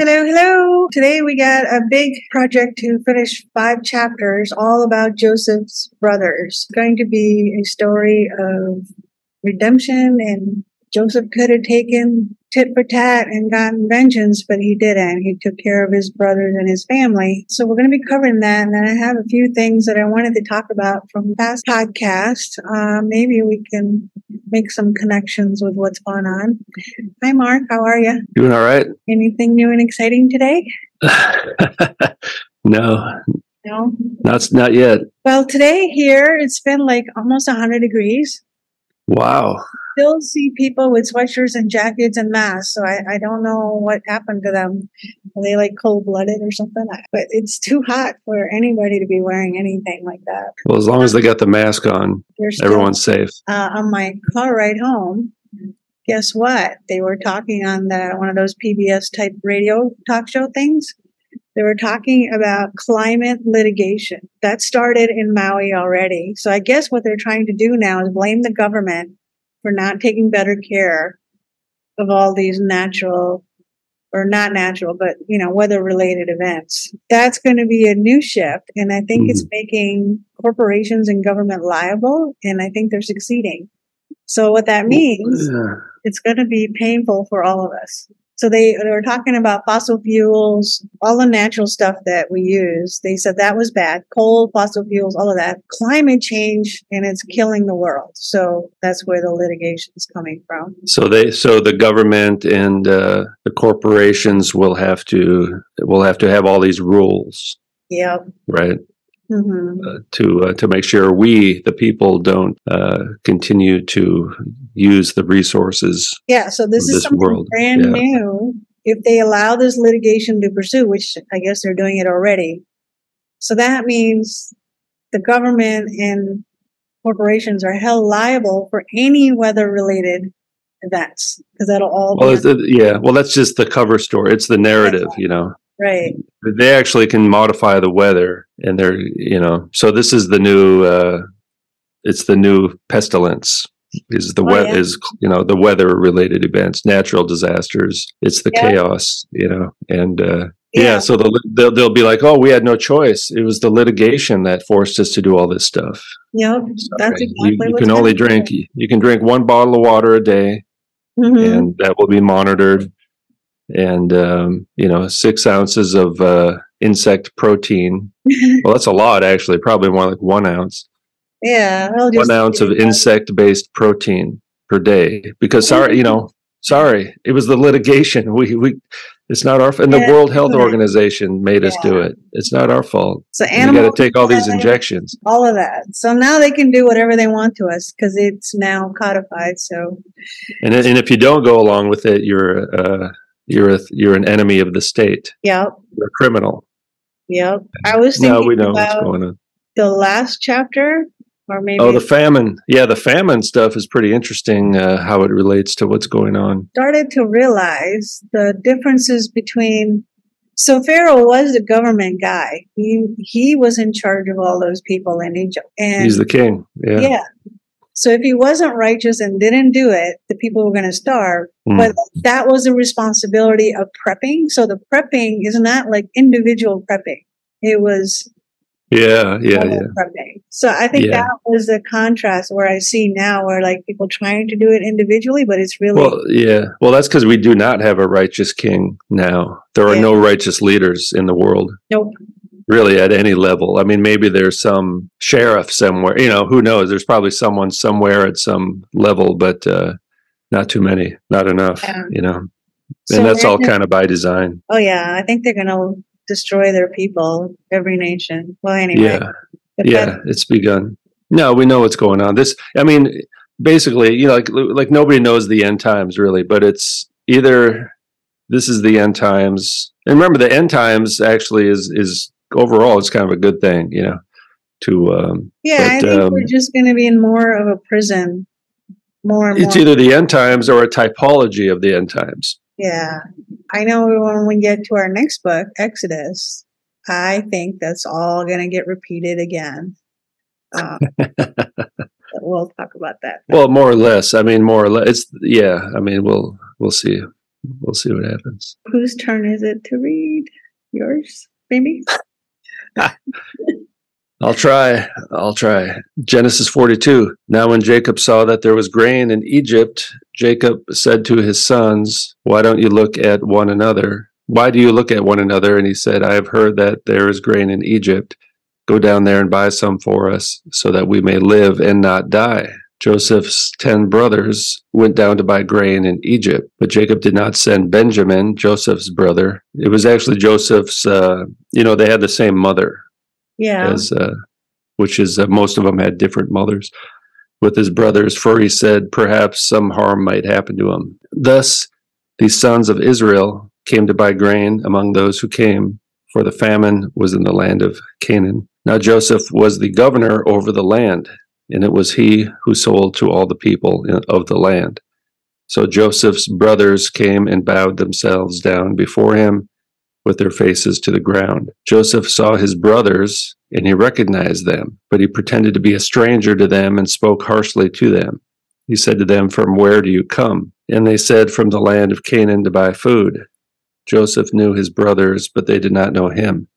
Hello, hello. Today we got a big project to finish five chapters all about Joseph's brothers. It's going to be a story of redemption and Joseph could have taken tit for tat and gotten vengeance, but he didn't. He took care of his brothers and his family. So we're going to be covering that. And then I have a few things that I wanted to talk about from past podcasts. Uh, maybe we can make some connections with what's going on. Hi, Mark. How are you? Doing all right? Anything new and exciting today? no. No. Not not yet. Well, today here it's been like almost 100 degrees. Wow still see people with sweatshirts and jackets and masks. So I, I don't know what happened to them. Are they like cold blooded or something? But it's too hot for anybody to be wearing anything like that. Well, as long as they got the mask on, still, everyone's safe. Uh, on my car ride home, guess what? They were talking on the one of those PBS type radio talk show things. They were talking about climate litigation. That started in Maui already. So I guess what they're trying to do now is blame the government for not taking better care of all these natural or not natural, but you know, weather related events. That's going to be a new shift. And I think mm-hmm. it's making corporations and government liable. And I think they're succeeding. So what that means, yeah. it's going to be painful for all of us. So they, they were talking about fossil fuels, all the natural stuff that we use. They said that was bad. Coal, fossil fuels, all of that. Climate change, and it's killing the world. So that's where the litigation is coming from. So they, so the government and uh, the corporations will have to will have to have all these rules. Yep. Right mm-hmm. uh, to uh, to make sure we, the people, don't uh, continue to use the resources. Yeah, so this is this something world. brand yeah. new. If they allow this litigation to pursue, which I guess they're doing it already, so that means the government and corporations are held liable for any weather-related events because that'll all. Well, yeah. Well, that's just the cover story. It's the narrative, you know. Right. They actually can modify the weather, and they're you know. So this is the new. Uh, it's the new pestilence. Is the oh, we- yeah. is you know the weather related events, natural disasters. It's the yeah. chaos, you know, and uh, yeah. yeah. so they'll, they'll, they'll be like, oh, we had no choice. It was the litigation that forced us to do all this stuff. Yep, that's exactly you, you can only drink. You can drink one bottle of water a day, mm-hmm. and that will be monitored and um, you know six ounces of uh, insect protein. well, that's a lot actually. Probably more like one ounce. Yeah, one ounce of insect-based protein per day. Because sorry, you know, sorry, it was the litigation. We we it's not our and the yeah, World Health Organization made yeah. us do it. It's not our fault. So animals got to take all these injections. All of that. So now they can do whatever they want to us because it's now codified. So, and and if you don't go along with it, you're uh, you're a, you're an enemy of the state. Yep. You're a criminal. Yep. I was thinking now we know what's going on. The last chapter, or maybe oh, the famine. Yeah, the famine stuff is pretty interesting. Uh, how it relates to what's going on. Started to realize the differences between. So Pharaoh was the government guy. He he was in charge of all those people in Egypt, and he's the king. Yeah. Yeah. So if he wasn't righteous and didn't do it, the people were going to starve. Mm. But that was the responsibility of prepping. So the prepping is not like individual prepping. It was yeah, yeah, yeah. Prepping. So I think yeah. that was the contrast where I see now where like people trying to do it individually, but it's really Well, yeah. Well, that's because we do not have a righteous king now. There are yeah. no righteous leaders in the world. Nope really at any level. I mean, maybe there's some sheriff somewhere, you know, who knows? There's probably someone somewhere at some level, but uh, not too many, not enough, yeah. you know. So and that's all kind of by design. Oh, yeah. I think they're going to destroy their people, every nation. Well, anyway. Yeah. Yeah, it's begun. No, we know what's going on. This, I mean, basically, you know, like like nobody knows the end times really, but it's either this is the end times. And remember, the end times actually is is overall, it's kind of a good thing, you know. To um, yeah, but, I think um, we're just going to be in more of a prison. More it's more. either the end times or a typology of the end times. Yeah, I know when we get to our next book, Exodus, I think that's all going to get repeated again. Um, we'll talk about that. Well, more or less. I mean, more or less. It's yeah. I mean, we'll we'll see. we'll see what happens. Whose turn is it to read? Yours, maybe? I'll try. I'll try. Genesis 42. Now, when Jacob saw that there was grain in Egypt, Jacob said to his sons, Why don't you look at one another? Why do you look at one another? And he said, I have heard that there is grain in Egypt. Go down there and buy some for us so that we may live and not die. Joseph's ten brothers went down to buy grain in Egypt, but Jacob did not send Benjamin, Joseph's brother. It was actually Joseph's, uh, you know, they had the same mother Yeah. as uh, which is uh, most of them had different mothers with his brothers for he said perhaps some harm might happen to him thus the sons of israel came to buy grain among those who came for the famine was in the land of canaan now joseph was the governor over the land and it was he who sold to all the people of the land so joseph's brothers came and bowed themselves down before him with their faces to the ground. Joseph saw his brothers and he recognized them, but he pretended to be a stranger to them and spoke harshly to them. He said to them, From where do you come? And they said, From the land of Canaan to buy food. Joseph knew his brothers, but they did not know him.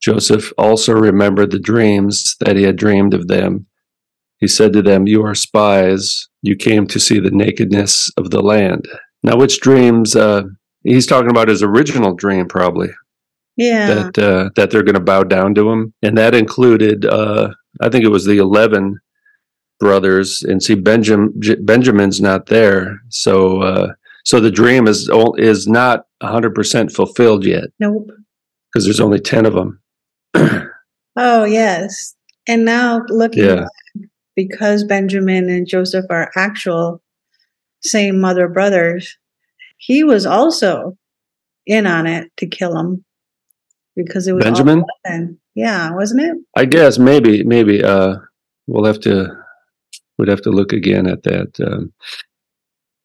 Joseph also remembered the dreams that he had dreamed of them. He said to them, You are spies. You came to see the nakedness of the land. Now, which dreams? Uh, he's talking about his original dream, probably Yeah. that uh, that they're going to bow down to him, and that included, uh, I think it was the eleven brothers. And see, Benjamin J- Benjamin's not there, so uh, so the dream is is not hundred percent fulfilled yet nope. because there's only ten of them. Oh, yes. And now looking Yeah. Because Benjamin and Joseph are actual same mother brothers, he was also in on it to kill him because it was Benjamin? Yeah, wasn't it? I guess maybe maybe uh, we'll have to we'd have to look again at that. Um,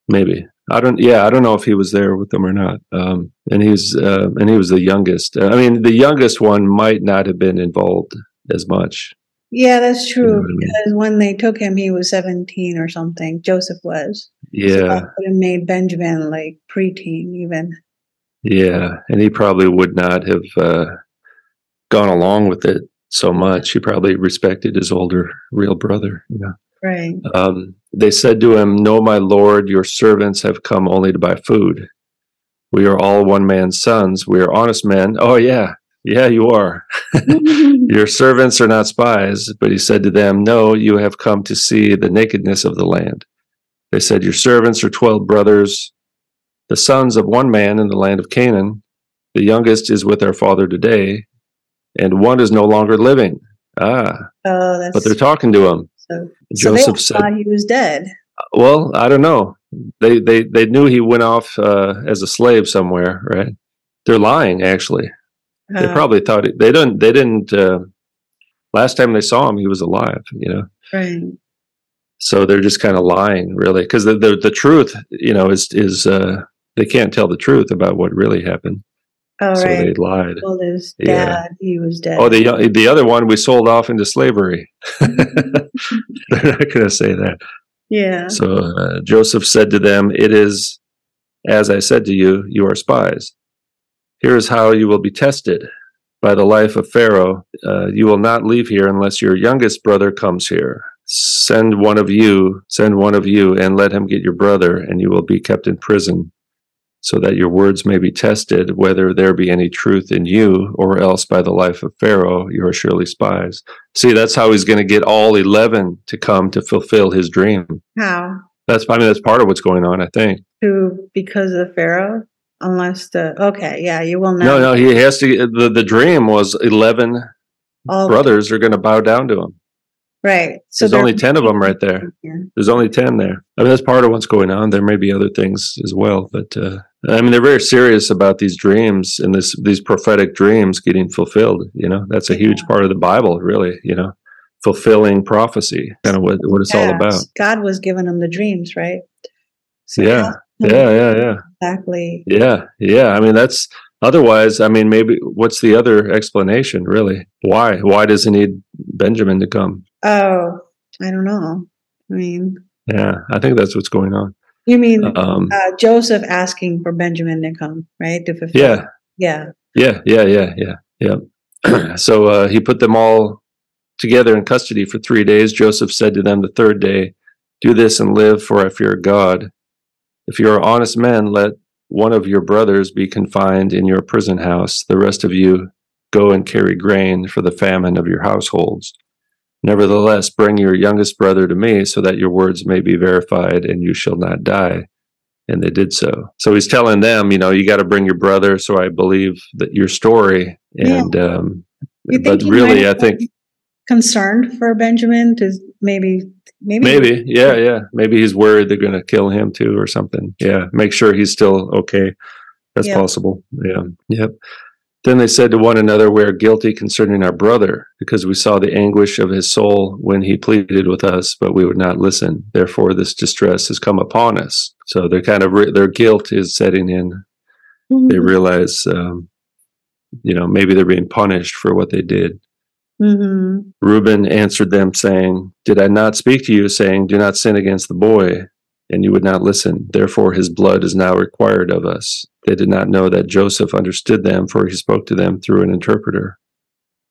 maybe I don't. Yeah, I don't know if he was there with them or not. Um, and he's uh, and he was the youngest. Uh, I mean, the youngest one might not have been involved as much. Yeah, that's You know true. I mean? Because when they took him, he was 17 or something. Joseph was. Yeah, that would have made Benjamin like preteen even. yeah, and he probably would not have uh, gone along with it so much. He probably respected his older real brother. You know. Right. Um, they said to him, No, my lord, your servants have come only to buy food. We are all one man's sons. We are honest men. Oh, yeah. Yeah, you are. Your servants are not spies. But he said to them, No, you have come to see the nakedness of the land. They said, Your servants are twelve brothers, the sons of one man in the land of Canaan. The youngest is with our father today, and one is no longer living. Ah, oh, that's but they're talking to him. so. So they Joseph all said, thought he was dead. well, I don't know. They they they knew he went off uh, as a slave somewhere, right? They're lying. Actually, they Uh, probably thought it, they didn't. They didn't. Uh, last time they saw him, he was alive. You know, right. so they're just kind of lying, really, because the, the the truth, you know, is is uh, they can't tell the truth about what really happened, Oh, so they lied. Well, his Yeah. he was dead. Oh, the the other one we sold off into slavery. they're not going to say that. yeah. So uh, Joseph said to them, It is as I said to you, you are spies. Here is how you will be tested by the life of Pharaoh. Uh, you will not leave here unless your youngest brother comes here. Send one of you, send one of you, and let him get your brother, and you will be kept in prison, so that your words may be tested, whether there be any truth in you, or else by the life of Pharaoh, you are surely spies. See, that's how he's going to get all 11 to come to fulfill his dream. How? That's I mean that's part of what's going on. I think. To because of Pharaoh? Unless the okay, yeah, you will not. No, no, he has to. The the dream was eleven all brothers are going to bow down to him. right. So There's only ten of them right there. There's only ten there. I mean that's part of what's going on. There may be other things as well, but uh, I mean they're very serious about these dreams and this these prophetic dreams getting fulfilled. You know that's a huge part of the Bible, really. You know, fulfilling prophecy, kind of what what it's all about. God was giving them the dreams, right? So Yeah. Yeah, yeah, yeah. exactly. Yeah, yeah. I mean, that's otherwise. I mean, maybe what's the other explanation? Really, why? Why does he need Benjamin to come? Oh, I don't know. I mean, Yeah, I think that's what's going on. You mean Um, uh, Joseph asking for Benjamin to come, right? To fulfill. yeah, Yeah. yeah, yeah, yeah, yeah, yeah. so uh, he put them all together in custody for three days. Joseph said to them the third day, "Do this and live, for I fear God. If you are honest men, let one of your brothers be confined in your prison house. The rest of you go and carry grain for the famine of your households." Nevertheless, bring your youngest brother to me so that your words may be verified and you shall not die. And they did so. So he's telling them, you know, you got to bring your brother. So I believe that your story. And, um, You but really, I think concerned for Benjamin to maybe, maybe, maybe, yeah, yeah. Maybe he's worried they're going to kill him too or something. Yeah. Make sure he's still okay. That's Yeah. possible. Yeah. Yep. Then they said to one another, We are guilty concerning our brother, because we saw the anguish of his soul when he pleaded with us, but we would not listen. Therefore, this distress has come upon us. So they're kind of, re- their guilt is setting in. They Mhm. realize, um, you know, maybe they're being punished for what they did. Mhm. Reuben answered them, saying, Did I not speak to you, saying, Do not sin against the boy? And you would not listen. Therefore, his blood is now required of us. They did not know that Joseph understood them, for he spoke to them through an interpreter.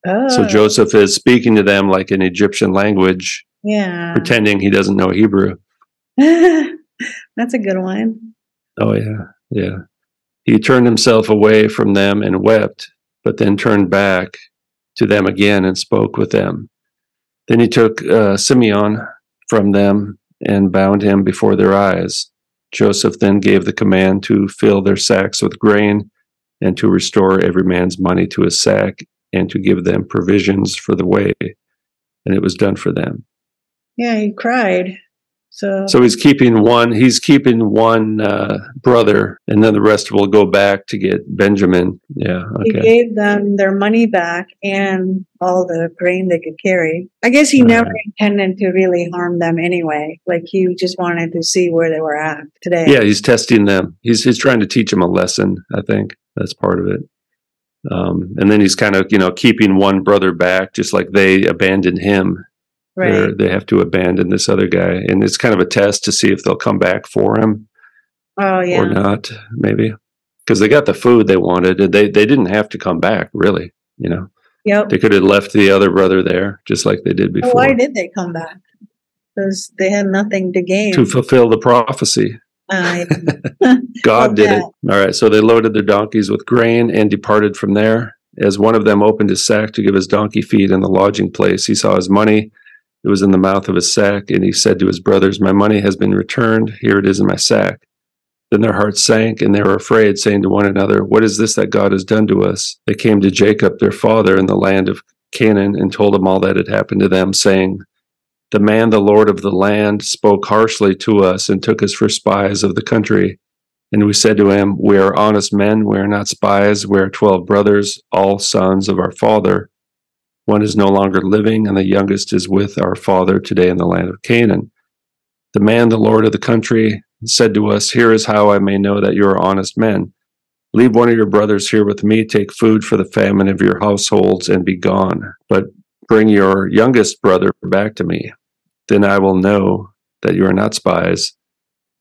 So Oh, Joseph is speaking to them like an Egyptian language, yeah. pretending he doesn't know Hebrew. That's a good one. Oh, yeah, yeah. He turned himself away from them and wept, but then turned back to them again and spoke with them. Then he took uh, Simeon from them and bound him before their eyes. Joseph then gave the command to fill their sacks with grain and to restore every man's money to his sack and to give them provisions for the way. And it was done for them. Yeah, he cried. So, So he's keeping one. He's keeping one uh, brother, and then the rest will go back to get Benjamin. Yeah. he gave them their money back and all the grain they could carry. I guess he Right. never intended to really harm them anyway. Like he just wanted to see where they were at today. Yeah, he's testing them. He's he's trying to teach them a lesson. I think that's part of it. Um, and then he's kind of you know keeping one brother back, just like they abandoned him. They're- They have to abandon this other guy, and it's kind of a test to see if they'll come back for him Oh or not. Maybe because they got the food they wanted, they they didn't have to come back. Really, you know. Yep. They could have left the other brother there, just like they did Well, before, why did they come back? Because they had nothing to gain. to fulfill the prophecy. Uh, God did it. All right. So they loaded their donkeys with grain and departed from there. As one of them opened his sack to give his donkey feed in the lodging place, he saw his money. It was in the mouth of his sack, and he said to his brothers, My money has been returned. Here it is in my sack. Then their hearts sank, and they were afraid, saying to one another, What is this that God has done to us? They came to Jacob, their father, in the land of Canaan, and told him all that had happened to them, saying, The man, the Lord of the land, spoke harshly to us and took us for spies of the country. And we said to him, We are honest men, we are not spies, we are twelve brothers, all sons of our father. One is no longer living, and the youngest is with our father today in the land of Canaan. The man, the Lord of the country, said to us, Here is how I may know that you are honest men. Leave one of your brothers here with me, take food for the famine of your households, and be gone. But bring your youngest brother back to me. Then I will know that you are not spies,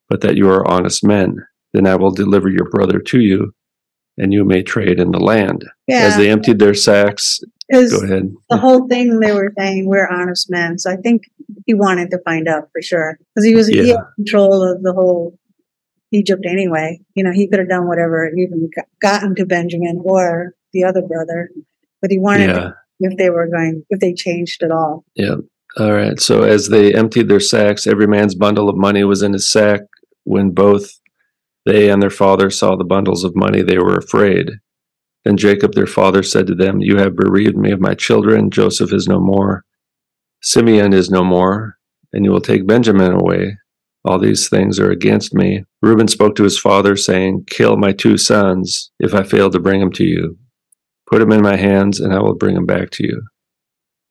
but that you are honest men then I will deliver your brother to you, and you may trade in the land. As they emptied their sacks, because go ahead. the whole thing they were saying we're honest men. So I think he wanted to find out for sure because he was he had control of the whole Egypt anyway. You know, he could have done whatever, even gotten to Benjamin or the other brother, but he wanted Yeah. to, if they were going if they changed at all. Yeah. All right. So as they emptied their sacks, every man's bundle of money was in his sack. When both they and their father saw the bundles of money, they were afraid. Then Jacob, their father, said to them, You have bereaved me of my children. Joseph is no more. Simeon is no more, and you will take Benjamin away. All these things are against me. Reuben spoke to his father, saying, Kill my two sons if I fail to bring them to you. Put them in my hands, and I will bring them back to you.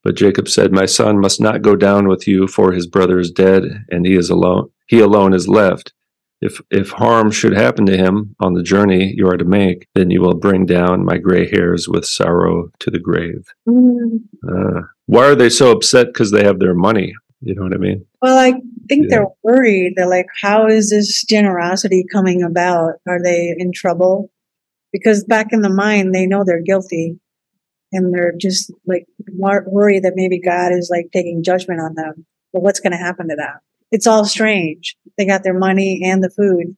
But Jacob said, My son must not go down with you, for his brother is dead, and he is alone. He alone is left. If if harm should happen to him on the journey you are to make, then you will bring down my gray hairs with sorrow to the grave. Mm, Uh, why are they so upset? Because they have their money. You know what I mean? Well, I think Yeah. they're worried. They're like, how is this generosity coming about? Are they in trouble? Because back in the mind, they know they're guilty. And they're just like worried that maybe God is like taking judgment on them. But what's going to happen to them? It's all strange. They got their money and the food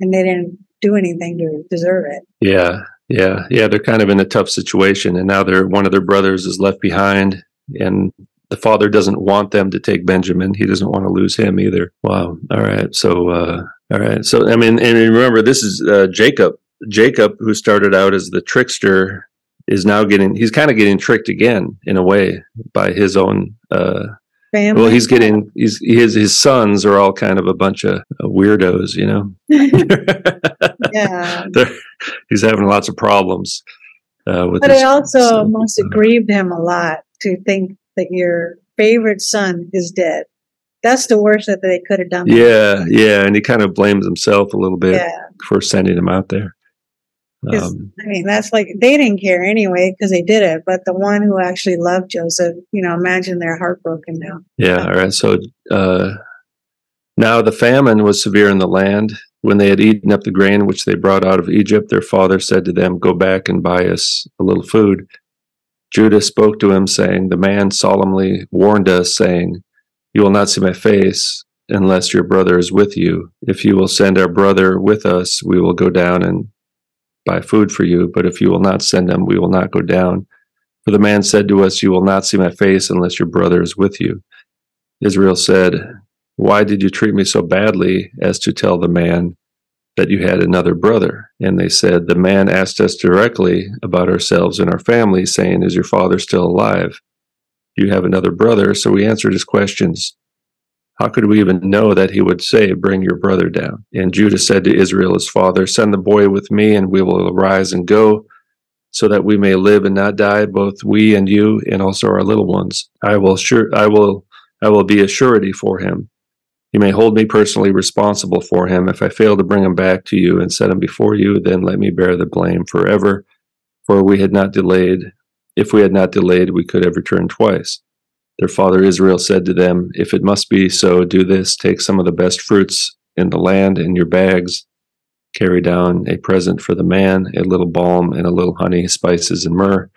and they didn't do anything to deserve it. Yeah, yeah, yeah. They're kind of in a tough situation, and now they're one of their brothers is left behind, and the father doesn't want them to take Benjamin. He doesn't want to lose him either. Wow. All right. So, uh, all right. So, I mean, and remember, this is uh, Jacob. Jacob, who started out as the trickster, is now getting. He's kind of getting tricked again in a way by his own. Uh, Family. well, he's getting. He's his his sons are all kind of a bunch of uh, weirdos, you know. yeah. They're- he's having lots of problems uh, with. But it also son. must have grieved him a lot to think that your favorite son is dead. That's the worst that they could have done. Yeah, yeah, and he kind of blames himself a little bit Yeah. for sending him out there. Um, I mean, that's like they didn't care anyway because they did it. But the one who actually loved Joseph, you know, imagine they're heartbroken now. yeah, all right. So uh, now the famine was severe in the land. When they had eaten up the grain which they brought out of Egypt, their father said to them, "Go back and buy us a little food." Judah spoke to him, saying, "The man solemnly warned us, saying." You will not see my face unless your brother is with you. If you will send our brother with us, we will go down and buy food for you. But if you will not send him, we will not go down. For the man said to us, You will not see my face unless your brother is with you. Israel said, Why did you treat me so badly as to tell the man that you had another brother? And they said, The man asked us directly about ourselves and our family, saying, Is your father still alive? You have another brother. So we answered his questions. How could we even know that he would say, Bring your brother down? And Judah said to Israel, his father, Send the boy with me, and we will arise and go, so that we may live and not die, both we and you, and also our little ones. I will sure I will I will be a surety for him. You may hold me personally responsible for him. If I fail to bring him back to you and set him before you, then let me bear the blame forever. For we had not delayed. If we had not delayed, we could have returned twice. Their father Israel said to them, If it must be so, do this take some of the best fruits in the land in your bags, carry down a present for the man, a little balm and a little honey, spices and myrrh,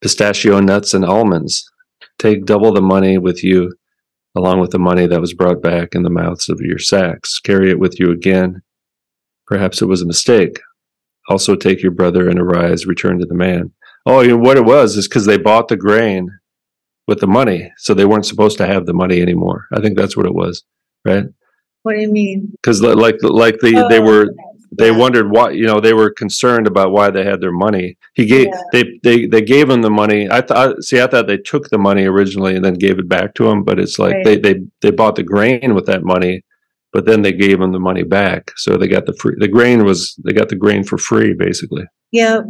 pistachio nuts and almonds. Take double the money with you, along with the money that was brought back in the mouths of your sacks. Carry it with you again. Perhaps it was a mistake. Also take your brother and arise, return to the man. Oh, you know, what it was is because they bought the grain with the money, so they weren't supposed to have the money anymore. I think that's what it was, right? What do you mean? Because like like the they Oh, were they yeah. wondered why you know they were concerned about why they had their money. He gave Yeah. they they they gave him the money. I thought see I thought they took the money originally and then gave it back to him, but it's like Right. they they they bought the grain with that money, but then they gave him the money back. So they got the free the grain was they got the grain for free basically. Yeah.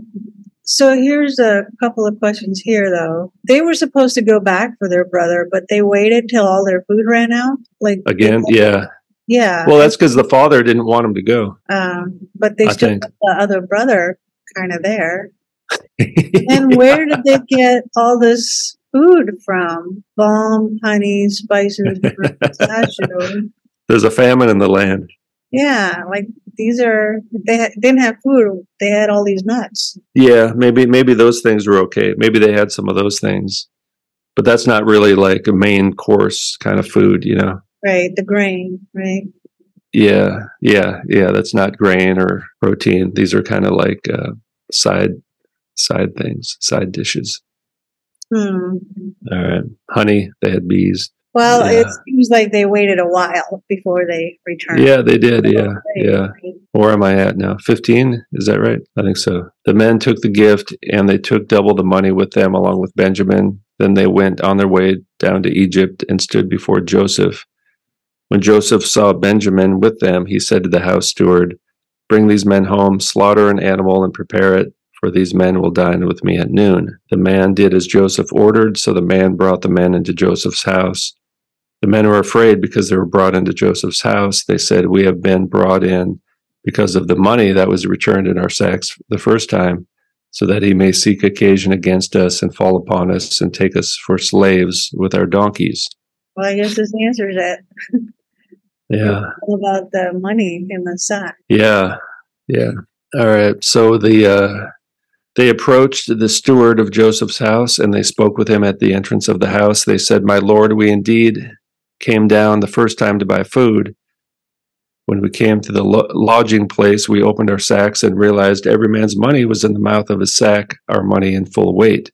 So here's a couple of questions here, though. They were supposed to go back for their brother, but they waited till all their food ran out. Like Again, yeah. yeah. Well, that's because the father didn't want him to go. um, but they I still think. got the other brother kind of there. And where did they get all this food from? Balm, honey, spices, pistachio. There's a famine in the land. Yeah, like these are they ha- didn't have food. They had all these nuts. Yeah, maybe maybe those things were okay. Maybe they had some of those things, but that's not really like a main course kind of food, you know. Right, the grain, right? Yeah, yeah, yeah. That's not grain or protein. These are kind of like uh, side side things, side dishes. Hmm. All right, honey. They had bees. Well, Yeah. it seems like they waited a while before they returned. Yeah, they did. Yeah, yeah. Where am I at now? 15? Is that right? I think so. The men took the gift and they took double the money with them along with Benjamin. Then they went on their way down to Egypt and stood before Joseph. When Joseph saw Benjamin with them, he said to the house steward, Bring these men home, slaughter an animal, and prepare it, for these men will dine with me at noon. The man did as Joseph ordered, so the man brought the men into Joseph's house. The men were afraid because they were brought into Joseph's house. They said, We have been brought in because of the money that was returned in our sacks the first time, so that he may seek occasion against us and fall upon us and take us for slaves with our donkeys. Well, I guess this answers it. Yeah. All about the money in the sack. Yeah. Yeah. All right. So the uh they approached the steward of Joseph's house and they spoke with him at the entrance of the house. They said, My Lord, we indeed came down the first time to buy food. When we came to the lo- lodging place, we opened our sacks and realized every man's money was in the mouth of his sack, our money in full weight.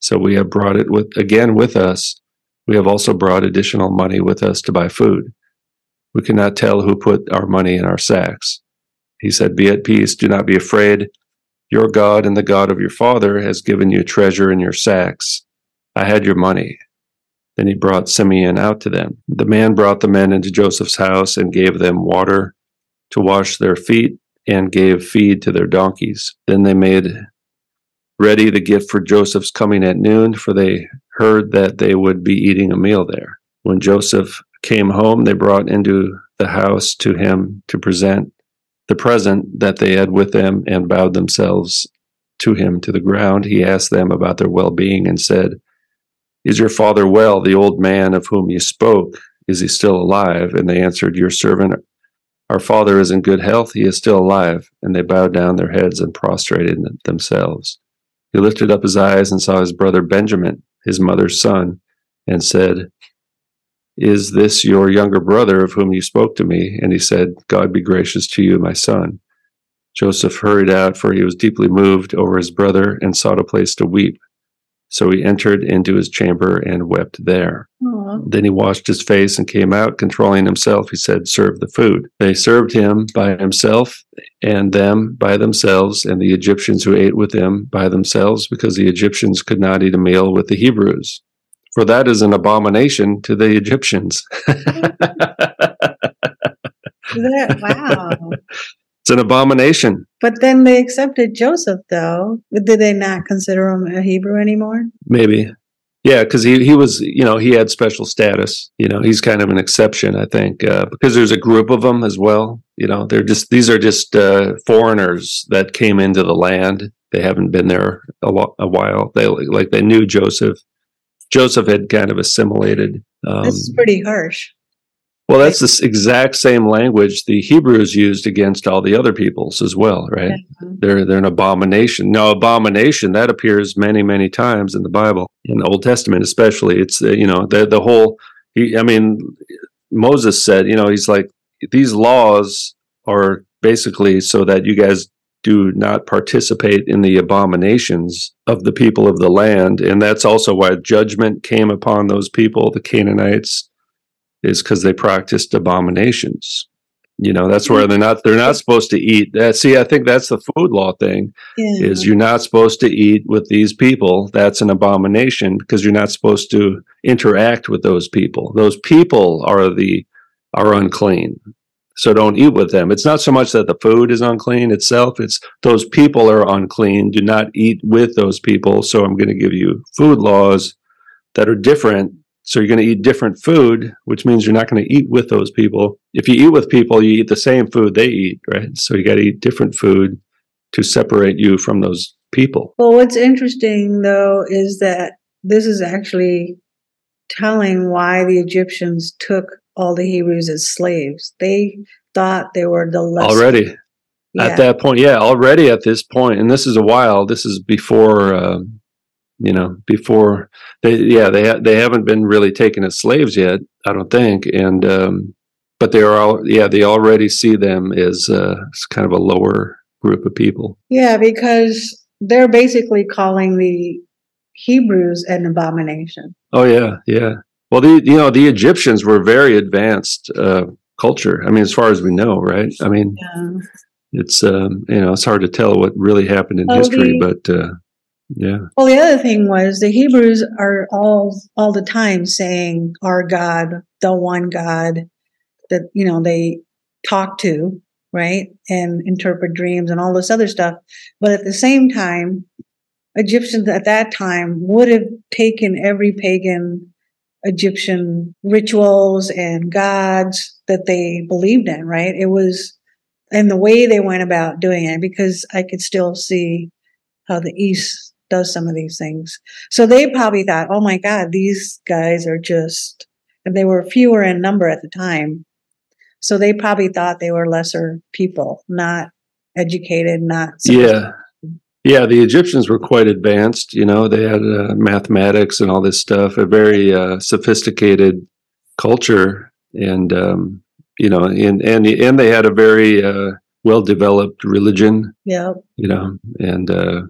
So we have brought it with again with us. We have also brought additional money with us to buy food. We cannot tell who put our money in our sacks. He said, Be at peace, do not be afraid. Your God and the God of your father has given you treasure in your sacks. I had your money. Then he brought Simeon out to them. The man brought the men into Joseph's house and gave them water to wash their feet and gave feed to their donkeys. Then they made ready the gift for Joseph's coming at noon, for they heard that they would be eating a meal there. When Joseph came home, they brought into the house to him to present the present that they had with them and bowed themselves to him to the ground. He asked them about their well being and said, Is your father well, the old man of whom you spoke? Is he still alive? And they answered, Your servant, our father is in good health. He is still alive. And they bowed down their heads and prostrated themselves. He lifted up his eyes and saw his brother Benjamin, his mother's son, and said, Is this your younger brother of whom you spoke to me? And he said, God be gracious to you, my son. Joseph hurried out, for he was deeply moved over his brother and sought a place to weep. So he entered into his chamber and wept there. Aw. Then he washed his face and came out, controlling himself. He said, Serve the food. They served him by himself and them by themselves, and the Egyptians who ate with him by themselves, because the Egyptians could not eat a meal with the Hebrews. For that is an abomination to the Egyptians. That- wow. It's an abomination. But then they accepted Joseph, though. Did they not consider him a Hebrew anymore? Maybe. Yeah, because he, he was, you know, he had special status. You know, he's kind of an exception, I think, uh, because there's a group of them as well. You know, they're just, these are just uh, foreigners that came into the land. They haven't been there a, lo- a while. They, like, they knew Joseph. Joseph had kind of assimilated. Um, This is pretty harsh. Well, that's the exact same language the Hebrews used against all the other peoples as well, right? They're they're an abomination. Now, abomination that appears many many times in the Bible, in the Old Testament especially. It's uh, you know the the whole. He, I mean, Moses said, you know, he's like these laws are basically so that you guys do not participate in the abominations of the people of the land, and that's also why judgment came upon those people, the Canaanites, is because they practiced abominations. You know, that's where mm-hmm. they're not they're not supposed to eat. That see, I think that's the food law thing Yeah. is you're not supposed to eat with these people. That's an abomination because you're not supposed to interact with those people. Those people are the are unclean. So don't eat with them. It's not so much that the food is unclean itself, it's those people are unclean. Do not eat with those people. So I'm going to give you food laws that are different. So you're going to eat different food, which means you're not going to eat with those people. If you eat with people, you eat the same food they eat, right? So you got to eat different food to separate you from those people. Well, what's interesting though is that this is actually telling why the Egyptians took all the Hebrews as slaves. They thought they were the lesser. Already Yeah. at that point, yeah, already at this point, and this is a while. This is before, um, you know, before they, yeah, they ha- they haven't been really taken as slaves yet. I don't think, and um, but they are all, yeah, they already see them as uh, as kind of a lower group of people. Yeah, because they're basically calling the Hebrews an abomination. Oh yeah, yeah. Well, the you know the Egyptians were very advanced uh, culture. I mean, as far as we know, right? I mean, Yeah. it's um, you know it's hard to tell what really happened in Well, history, the- but uh, yeah, Well, the other thing was the Hebrews are all all the time saying our God, the one God that you know they talk to, right, and interpret dreams and all this other stuff. But at the same time, Egyptians at that time would have taken every pagan Egyptian rituals and gods that they believed in, right? It was, and the way they went about doing it, because I could still see how the East does some of these things. So they probably thought, oh my God, these guys are just and they were fewer in number at the time. So they probably thought they were lesser people, not educated, not yeah. Yeah, the Egyptians were quite advanced. You know, they had uh, mathematics and all this stuff, a very uh, sophisticated culture, and um, you know, and and and they had a very uh, well developed religion. Yeah. You know, and uh,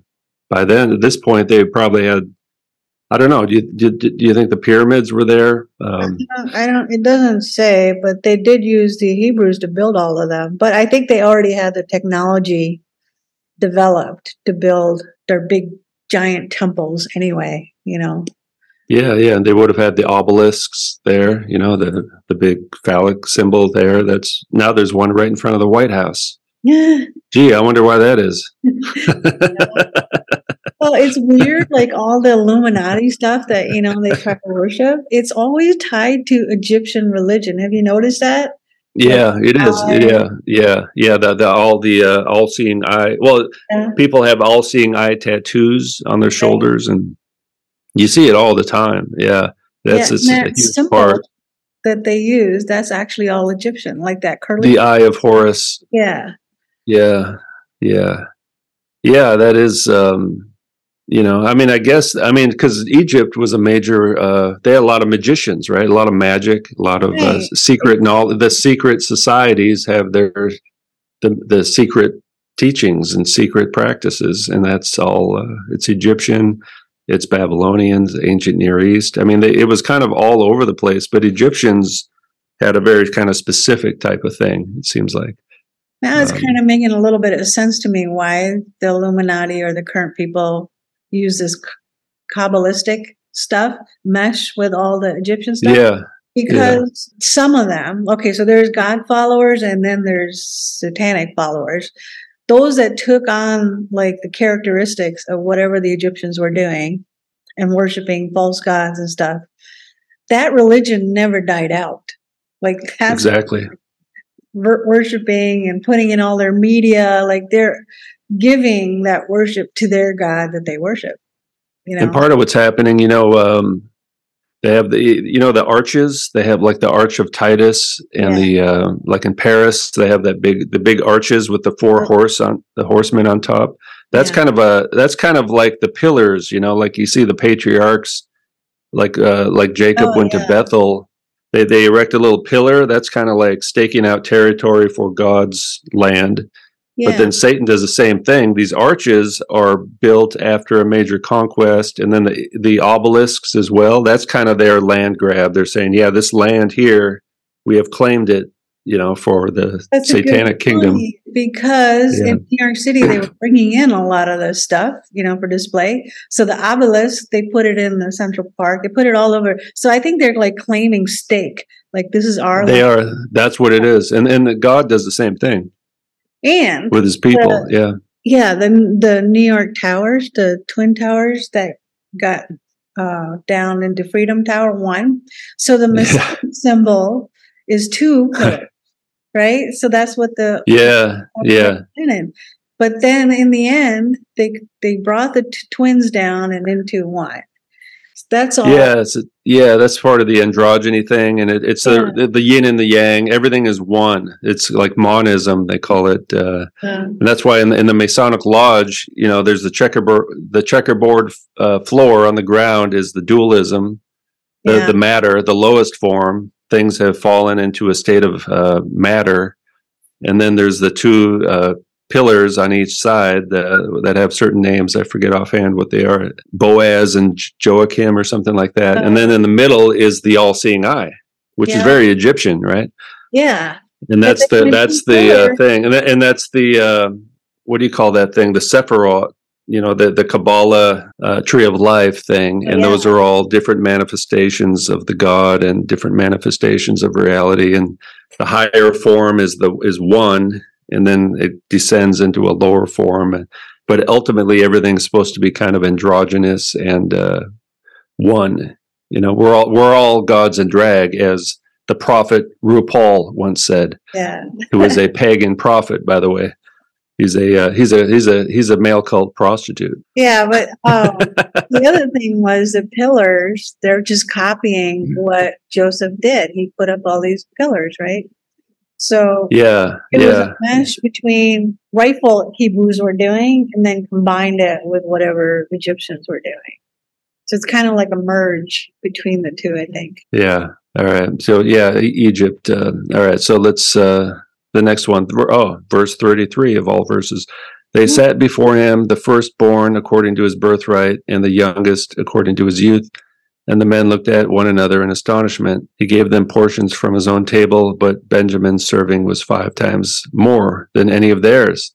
by then, at this point, they probably had. I don't know. Do you do, do you think the pyramids were there? Um, I don't. It doesn't say, but they did use the Hebrews to build all of them. But I think they already had the technology developed to build their big giant temples anyway, you know. Yeah, yeah, and they would have had the obelisks there, you know, the the big phallic symbol there. That's now there's one right in front of the White House. Yeah. Gee, I wonder why that is. well, it's weird, like all the Illuminati stuff that you know they try to worship. It's always tied to Egyptian religion. Have you noticed that? Yeah, it is. yeah, yeah, yeah. The, the all the uh, all seeing eye. Well, Yeah. people have all seeing eye tattoos on their shoulders, and you see it all the time. Yeah, that's Yeah, a huge part. that they use, that's actually all Egyptian, like that curly. The eye of Horus. yeah. Yeah, yeah, yeah. That is. um you know, I mean, I guess, I mean, because Egypt was a major, uh, they had a lot of magicians, right? A lot of magic, a lot of uh, secret knowledge. The secret societies have their, the, the secret teachings and secret practices. And that's all, uh, it's Egyptian, it's Babylonians, ancient Near East. I mean, they, it was kind of all over the place, but Egyptians had a very kind of specific type of thing, it seems like. Now it's Um, kind of making a little bit of sense to me why the Illuminati or the current people use this Kabbalistic stuff mesh with all the Egyptian stuff. Yeah. because some of them, okay, so there's God followers and then there's satanic followers. Those that took on like the characteristics of whatever the Egyptians were doing and worshiping false gods and stuff, that religion never died out. Like that's Exactly. Wor- worshiping and putting in all their media, like they're giving that worship to their God that they worship. You know, And part of what's happening, you know, um, they have the, you know, the arches. They have like the Arch of Titus, and the uh, like in Paris, they have that big, the big arches with the four horse on the horsemen on top. That's Yeah. kind of a, that's kind of like the pillars, you know, like you see the patriarchs, like uh, like Jacob Oh, went yeah. to Bethel. They they erect a little pillar. That's kind of like staking out territory for God's land. yeah. But then Satan does the same thing. These arches are built after a major conquest, and then the the obelisks as well. That's kind of their land grab. They're saying, "Yeah, this land here, we have claimed it, you know, for the That's Satanic kingdom." Because Yeah. in New York City, they were bringing in a lot of the stuff, you know, for display. So the obelisk, they put it in the Central Park. They put it all over. So I think they're like claiming stake. Like this is our They land. are. That's what it is, and and God does the same thing And with His people. yeah, yeah, the the New York towers, the twin towers that got uh, down into Freedom Tower one. So the Masonic symbol is two right? So that's what the yeah, yeah. But then in the end, they they brought the t- twins down and into one. That's all. Yeah, it's a, yeah, that's part of the androgyny thing, and it, it's a, the, the yin and the yang. Everything is one. It's like monism, they call it. Uh, Um, And that's why in the, in the Masonic Lodge, you know, there's the checkerboard, the checkerboard uh, floor on the ground is the dualism, the, yeah. the matter, the lowest form. Things have fallen into a state of uh, matter, and then there's the two uh, pillars on each side that, that have certain names. I forget offhand what they are: Boaz and Joachim, or something like that. And then in the middle is the all-seeing eye, which is very Egyptian, right? yeah. and that's the that's the uh, thing, and that, and that's the uh, what do you call that thing? The Sephiroth, you know, the the Kabbalah uh, tree of life thing, and those are all different manifestations of the God and different manifestations of reality. And the higher form is the is one, and then it descends into a lower form. But ultimately, everything's supposed to be kind of androgynous and uh, one. You know, we're all we're all gods in drag, as the prophet RuPaul once said Yeah. who was a pagan prophet, by the way. He's a uh, he's a he's a he's a male cult prostitute. Yeah, but um, the other thing was the pillars. They're just copying Mm-hmm. what Joseph did. He put up all these pillars, right? So Yeah, it was a mesh between rightful Hebrews were doing and then combined it with whatever Egyptians were doing. So it's kind of like a merge between the two, I think. yeah. All right. So yeah, Egypt. Uh, all right. So let's uh, the next one. Oh, verse thirty-three of all verses. They mm-hmm. sat before him, the firstborn according to his birthright, and the youngest according to his youth. And the men looked at one another in astonishment. He gave them portions from his own table, but Benjamin's serving was five times more than any of theirs.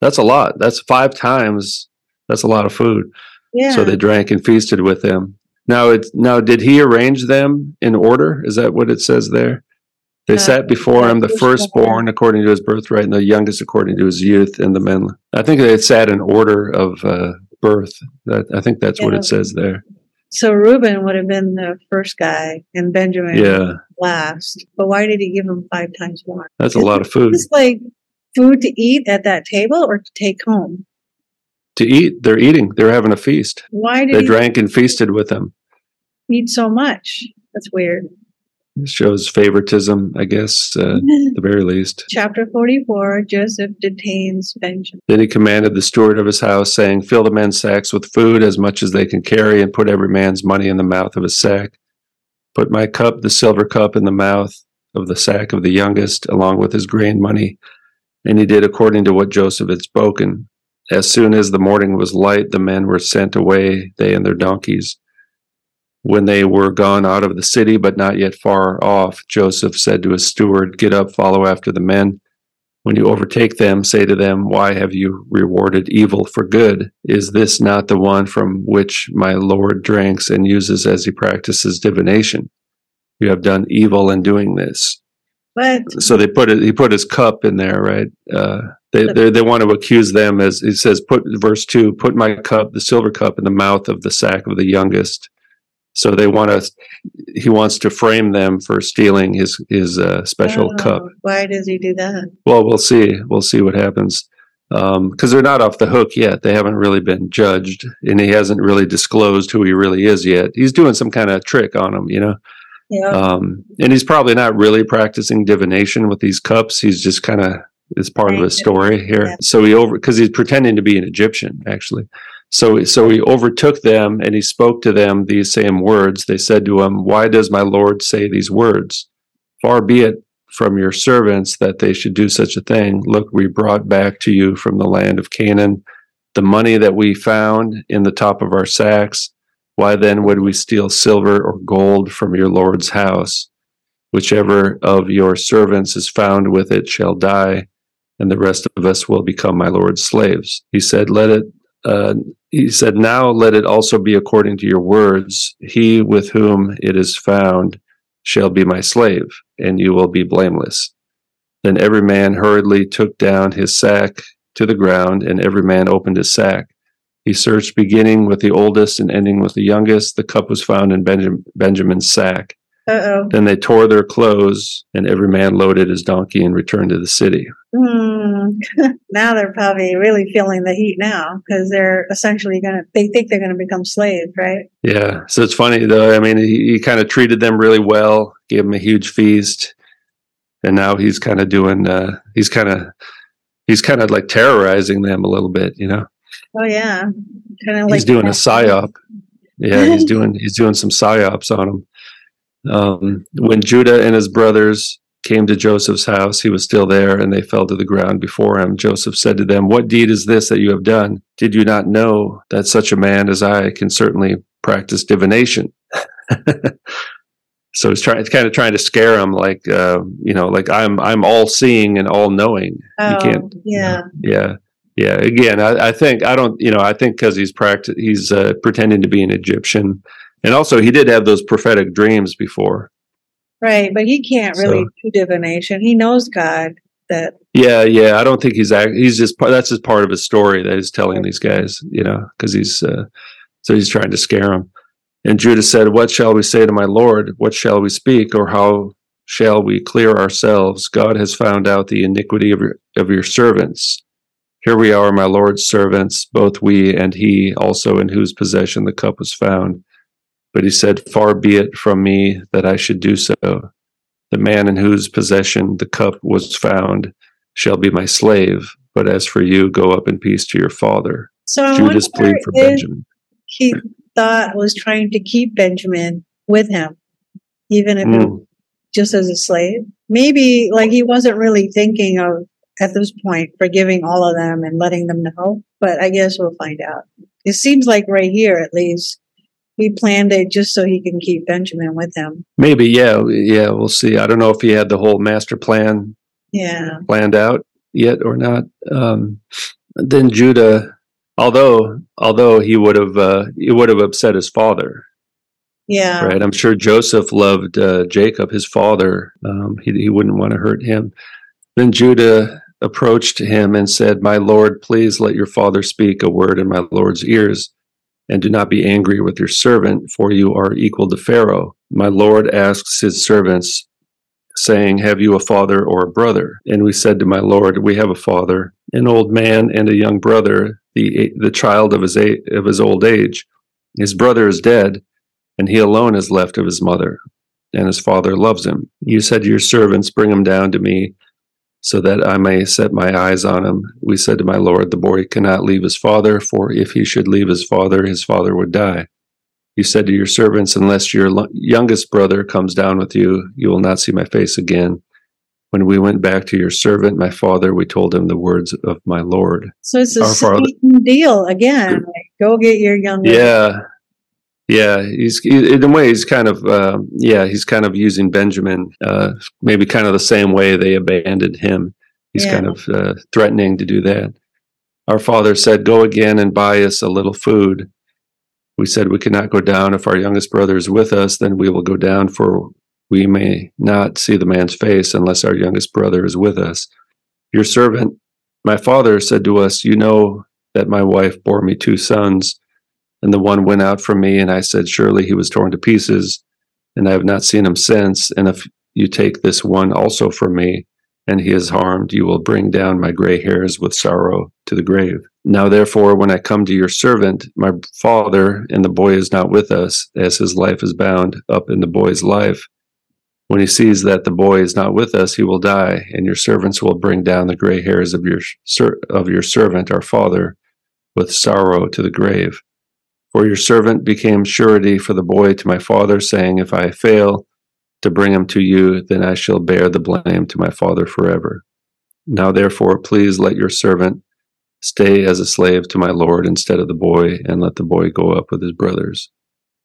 That's a lot. That's five times. That's a lot of food. Yeah. So they drank and feasted with him. Now it's now did he arrange them in order? Is that what it says there? They sat before him, the firstborn. according to his birthright, and the youngest according to his youth, and the men. I think they sat in order of uh, birth. That I think that's what it says there. so Reuben would have been the first guy and Benjamin Yeah, last. But why did he give him five times more? that's a lot of food It's like food to eat at that table or to take home. to eat. They're eating. They're having a feast. Why did They he drank and feasted with him. eat so much? That's weird. It shows favoritism, I guess, uh, at the very least. Chapter 44 Joseph detains Benjamin. Then he commanded the steward of his house, saying, Fill the men's sacks with food as much as they can carry, and put every man's money in the mouth of his sack. Put my cup, the silver cup, in the mouth of the sack of the youngest, along with his grain money. And he did according to what Joseph had spoken. As soon as the morning was light, the men were sent away, they and their donkeys. When they were gone out of the city, but not yet far off, Joseph said to his steward, Get up, follow after the men. When you overtake them, say to them, Why have you rewarded evil for good? Is this not the one from which my Lord drinks and uses as he practices divination? You have done evil in doing this. But So they put it, he put his cup in there, right? Uh, they, they, they want to accuse them as he says, put verse two, put my cup, the silver cup in the mouth of the sack of the youngest. So they want to, he wants to frame them for stealing his, his, uh, special oh, cup. Why does he do that? Well, we'll see. We'll see what happens. Because they're not off the hook yet. They haven't really been judged, and he hasn't really disclosed who he really is yet. He's doing some kind of trick on them, you know. Yeah. Um, and he's probably not really practicing divination with these cups. He's just kind of it's part of his story here. So he over because he's pretending to be an Egyptian actually. So so he overtook them and he spoke to them these same words. They said to him, "Why does my lord say these words? Far be it from your servants that they should do such a thing. Look, we brought back to you from the land of Canaan the money that we found in the top of our sacks." Why then would we steal silver or gold from your Lord's house? Whichever of your servants is found with it shall die, and the rest of us will become my Lord's slaves. He said, Let it, uh, he said, Now let it also be according to your words. He with whom it is found shall be my slave, and you will be blameless. Then every man hurriedly took down his sack to the ground, and every man opened his sack. He searched beginning with the oldest and ending with the youngest. The cup was found in Benjam- Benjamin's sack. Uh oh. Then they tore their clothes, and every man loaded his donkey and returned to the city. Hmm. now they're probably really feeling the heat now because they're essentially going to, they think they're going to become slaves, right? Yeah. So it's funny, though. I mean, he, he kind of treated them really well, gave them a huge feast. And now he's kind of doing, uh, he's kind of, he's kind of like terrorizing them a little bit, you know? Oh, yeah. Kind of like he's doing a psyop. Yeah, he's doing he's doing some psyops on him. Um, when Judah and his brothers came to Joseph's house, he was still there, and they fell to the ground before him. Joseph said to them, "What deed is this that you have done? Did you not know that such a man as I can certainly practice divination?" so he's trying, kind of trying to scare him, like uh, you know, like I'm I'm all seeing and all knowing. Oh, you can't yeah. yeah yeah again i, I think i don't you know i think because he's practi- he's uh, pretending to be an egyptian and also he did have those prophetic dreams before Right. But he can't really So- do divination. He knows God that, yeah yeah i don't think he's act- he's just part that's just part of his story that he's telling these guys you know because he's uh, so he's trying to scare them and judah said what shall we say to my lord what shall we speak or how shall we clear ourselves god has found out the iniquity of your of your servants Here we are, my Lord's servants, both we and he also in whose possession the cup was found. But he said, Far be it from me that I should do so. The man in whose possession the cup was found shall be my slave. But as for you, go up in peace to your father. So Judas wonder plead for Benjamin. he thought was trying to keep Benjamin with him, even if it Mm. just as a slave. Maybe like he wasn't really thinking of at this point forgiving all of them and letting them know. But I guess we'll find out. It seems like right here, at least, he planned it just so he can keep Benjamin with him. Maybe, yeah, yeah, we'll see. I don't know if he had the whole master plan Yeah. planned out yet or not. Um, then Judah, although although he would have uh, he would have upset his father, Yeah. right? I'm sure Joseph loved uh, Jacob, his father. Um, he he wouldn't want to hurt him. Then Judah approached him and said, "My lord, please let your father speak a word in my lord's ears." And do not be angry with your servant, for you are equal to Pharaoh. My lord asks his servants, saying, Have you a father or a brother? And we said to my Lord, We have a father, an old man, and a young brother, the, the child of his, of his old age. His brother is dead, and he alone is left of his mother, and his father loves him. You said to your servants, Bring him down to me, so that I may set my eyes on him. We said to my Lord, The boy cannot leave his father, for if he should leave his father, his father would die. You said to your servants, Unless your youngest brother comes down with you, you will not see my face again. When we went back to your servant, my father, we told him the words of my Lord. So it's a Our father- deal again. Like, go get your young. Yeah. Yeah, he's he, in a way he's kind of uh, yeah he's kind of using Benjamin uh, maybe kind of the same way they abandoned him. He's Yeah. kind of uh, threatening to do that. Our father said, "Go again and buy us a little food." We said, "We cannot go down if our youngest brother is with us. Then we will go down, for we may not see the man's face unless our youngest brother is with us." Your servant, my father, said to us, "You know that my wife bore me two sons." And the one went out from me, and I said, Surely he was torn to pieces, and I have not seen him since. And if you take this one also from me, and he is harmed, you will bring down my gray hairs with sorrow to the grave. Now, therefore, when I come to your servant, my father, and the boy is not with us, as his life is bound up in the boy's life, when he sees that the boy is not with us, he will die, and your servants will bring down the gray hairs of your of your servant, our father, with sorrow to the grave. For your servant became surety for the boy to my father, saying, If I fail to bring him to you, then I shall bear the blame to my father forever. Now, therefore, please let your servant stay as a slave to my Lord instead of the boy, and let the boy go up with his brothers.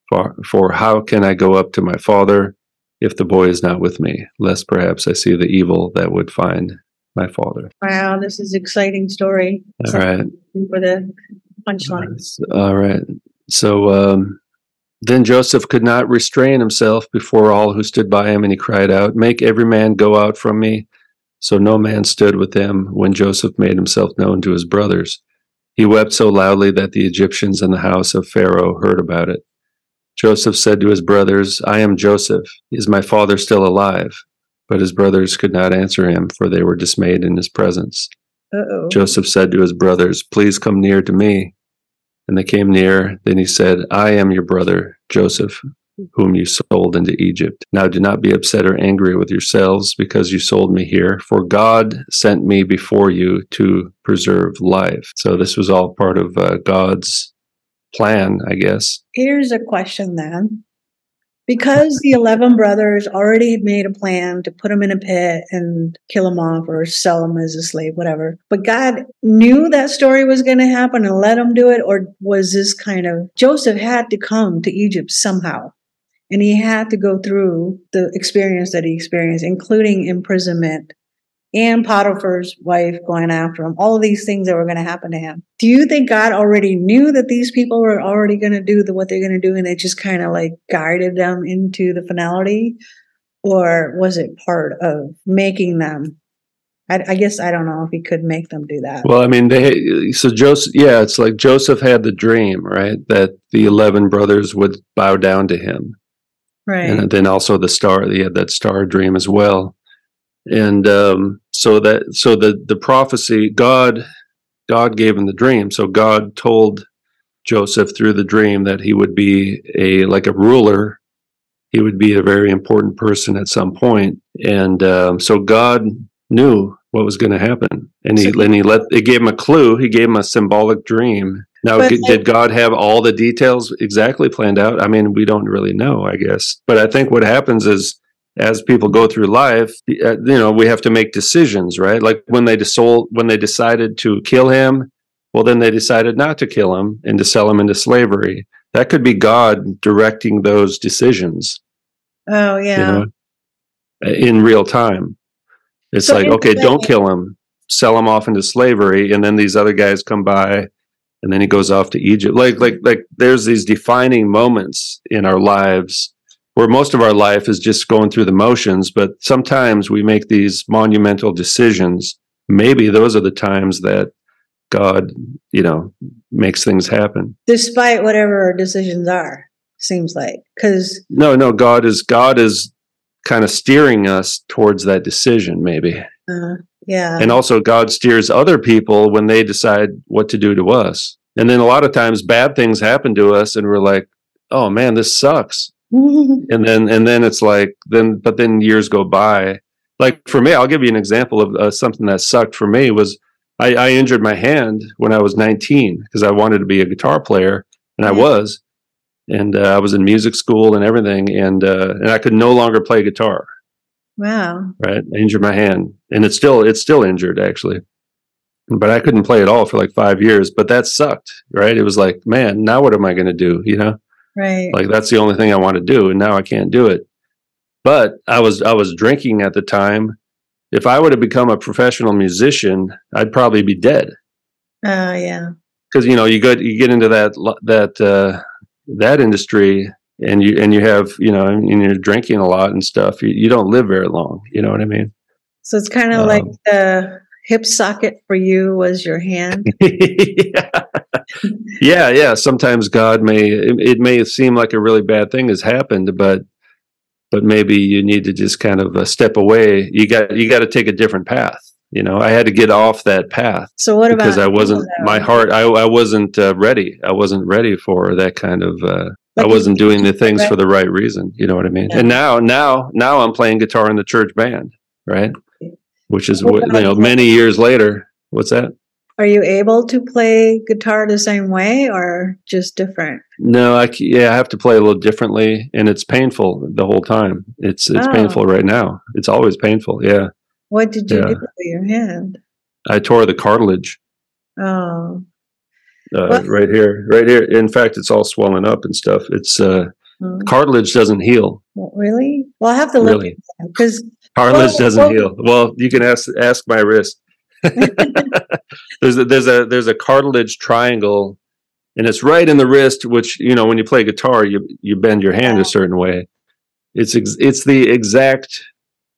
For, for how can I go up to my father if the boy is not with me, lest perhaps I see the evil that would find my father? Wow, this is exciting story. All right. For the punchline. All right. So um, then Joseph could not restrain himself before all who stood by him, and he cried out, Make every man go out from me. So no man stood with him when Joseph made himself known to his brothers. He wept so loudly that the Egyptians in the house of Pharaoh heard about it. Joseph said to his brothers, I am Joseph. Is my father still alive? But his brothers could not answer him, for they were dismayed in his presence. Uh oh. Joseph said to his brothers, Please come near to me. And they came near. Then he said, I am your brother, Joseph, whom you sold into Egypt. Now do not be upset or angry with yourselves because you sold me here, for God sent me before you to preserve life. So this was all part of uh, God's plan, I guess. Here's a question then. Because the 11 brothers already made a plan to put him in a pit and kill him off or sell him as a slave, whatever. But God knew that story was going to happen and let him do it. Or was this kind of Joseph had to come to Egypt somehow? And he had to go through the experience that he experienced, including imprisonment and Potiphar's wife going after him, all of these things that were going to happen to him. Do you think God already knew that these people were already going to do the, what they're going to do and it just kind of like guided them into the finality? Or was it part of making them? I, I guess I don't know if he could make them do that. Well, I mean, they so Joseph, yeah, it's like Joseph had the dream, right, that the eleven brothers would bow down to him, right. and then also the star he had that star dream as well and um, so that so the the prophecy god God gave him the dream. So God told Joseph through the dream that he would be a like a ruler. He would be a very important person at some point, and um, so God knew what was going to happen, and he and he let it gave him a clue. He gave him a symbolic dream. Now, But did God have all the details exactly planned out? I mean, we don't really know, I guess. But I think what happens is, as people go through life, uh, you know, we have to make decisions, right? Like when they sold, when they decided to kill him, well, then they decided not to kill him and to sell him into slavery. That could be God directing those decisions Oh, yeah. you know, in real time. It's So like, okay, don't kill him, sell him off into slavery, and then these other guys come by, and then he goes off to Egypt. Like, like, like, there's these defining moments in our lives where most of our life is just going through the motions, but sometimes we make these monumental decisions. Maybe those are the times that God, you know, makes things happen. Despite whatever our decisions are, seems like. Because, No, no, God is God is kind of steering us towards that decision, maybe. uh, yeah. and also God steers other people when they decide what to do to us. And then a lot of times bad things happen to us and we're like, "Oh man, this sucks." And then and then it's like then but then years go by. Like for me, I'll give you an example of uh, something that sucked for me was I, I injured my hand when I was 19 because I wanted to be a guitar player and I was. And uh, I was in music school and everything and uh, and I could no longer play guitar wow. right? I injured my hand, and it's still it's still injured actually. But I couldn't play at all for like five years. But that sucked, right? It was like, man, now what am I going to do? You know, Right. like that's the only thing I want to do, and now I can't do it. But I was I was drinking at the time. If I would have become a professional musician, I'd probably be dead Oh, yeah. because you know you get you get into that that uh, that industry and you and you have you know and you're drinking a lot and stuff. You, you don't live very long. You know what I mean? So it's kind of Um, like the hip socket for you was your hand. yeah. yeah, yeah. Sometimes God may it, it may seem like a really bad thing has happened, but but maybe you need to just kind of uh, step away. You got you got to take a different path. You know, I had to get off that path So what about because I wasn't my heart. I I wasn't uh, ready. I wasn't ready for that kind of. Uh, I wasn't doing the things right. for the right reason. You know what I mean? Yeah. And now, now, now I'm playing guitar in the church band, right? Which is What you know. Many years later, what's that? Are you able to play guitar the same way or just different? No, I yeah, I have to play a little differently, and it's painful the whole time. It's it's Oh. painful right now. It's always painful. Yeah, What did you Yeah. do to your hand? I tore the cartilage Oh, uh, What? right here, right here. In fact, it's all swollen up and stuff. It's uh, hmm. cartilage doesn't heal. Really? Well, I have to look Really, because cartilage Well, doesn't well- heal. Well, you can ask ask my wrist. there's a, there's a there's a cartilage triangle, and it's right in the wrist. Which you know when you play guitar, you you bend your hand Yeah. a certain way. It's ex- it's the exact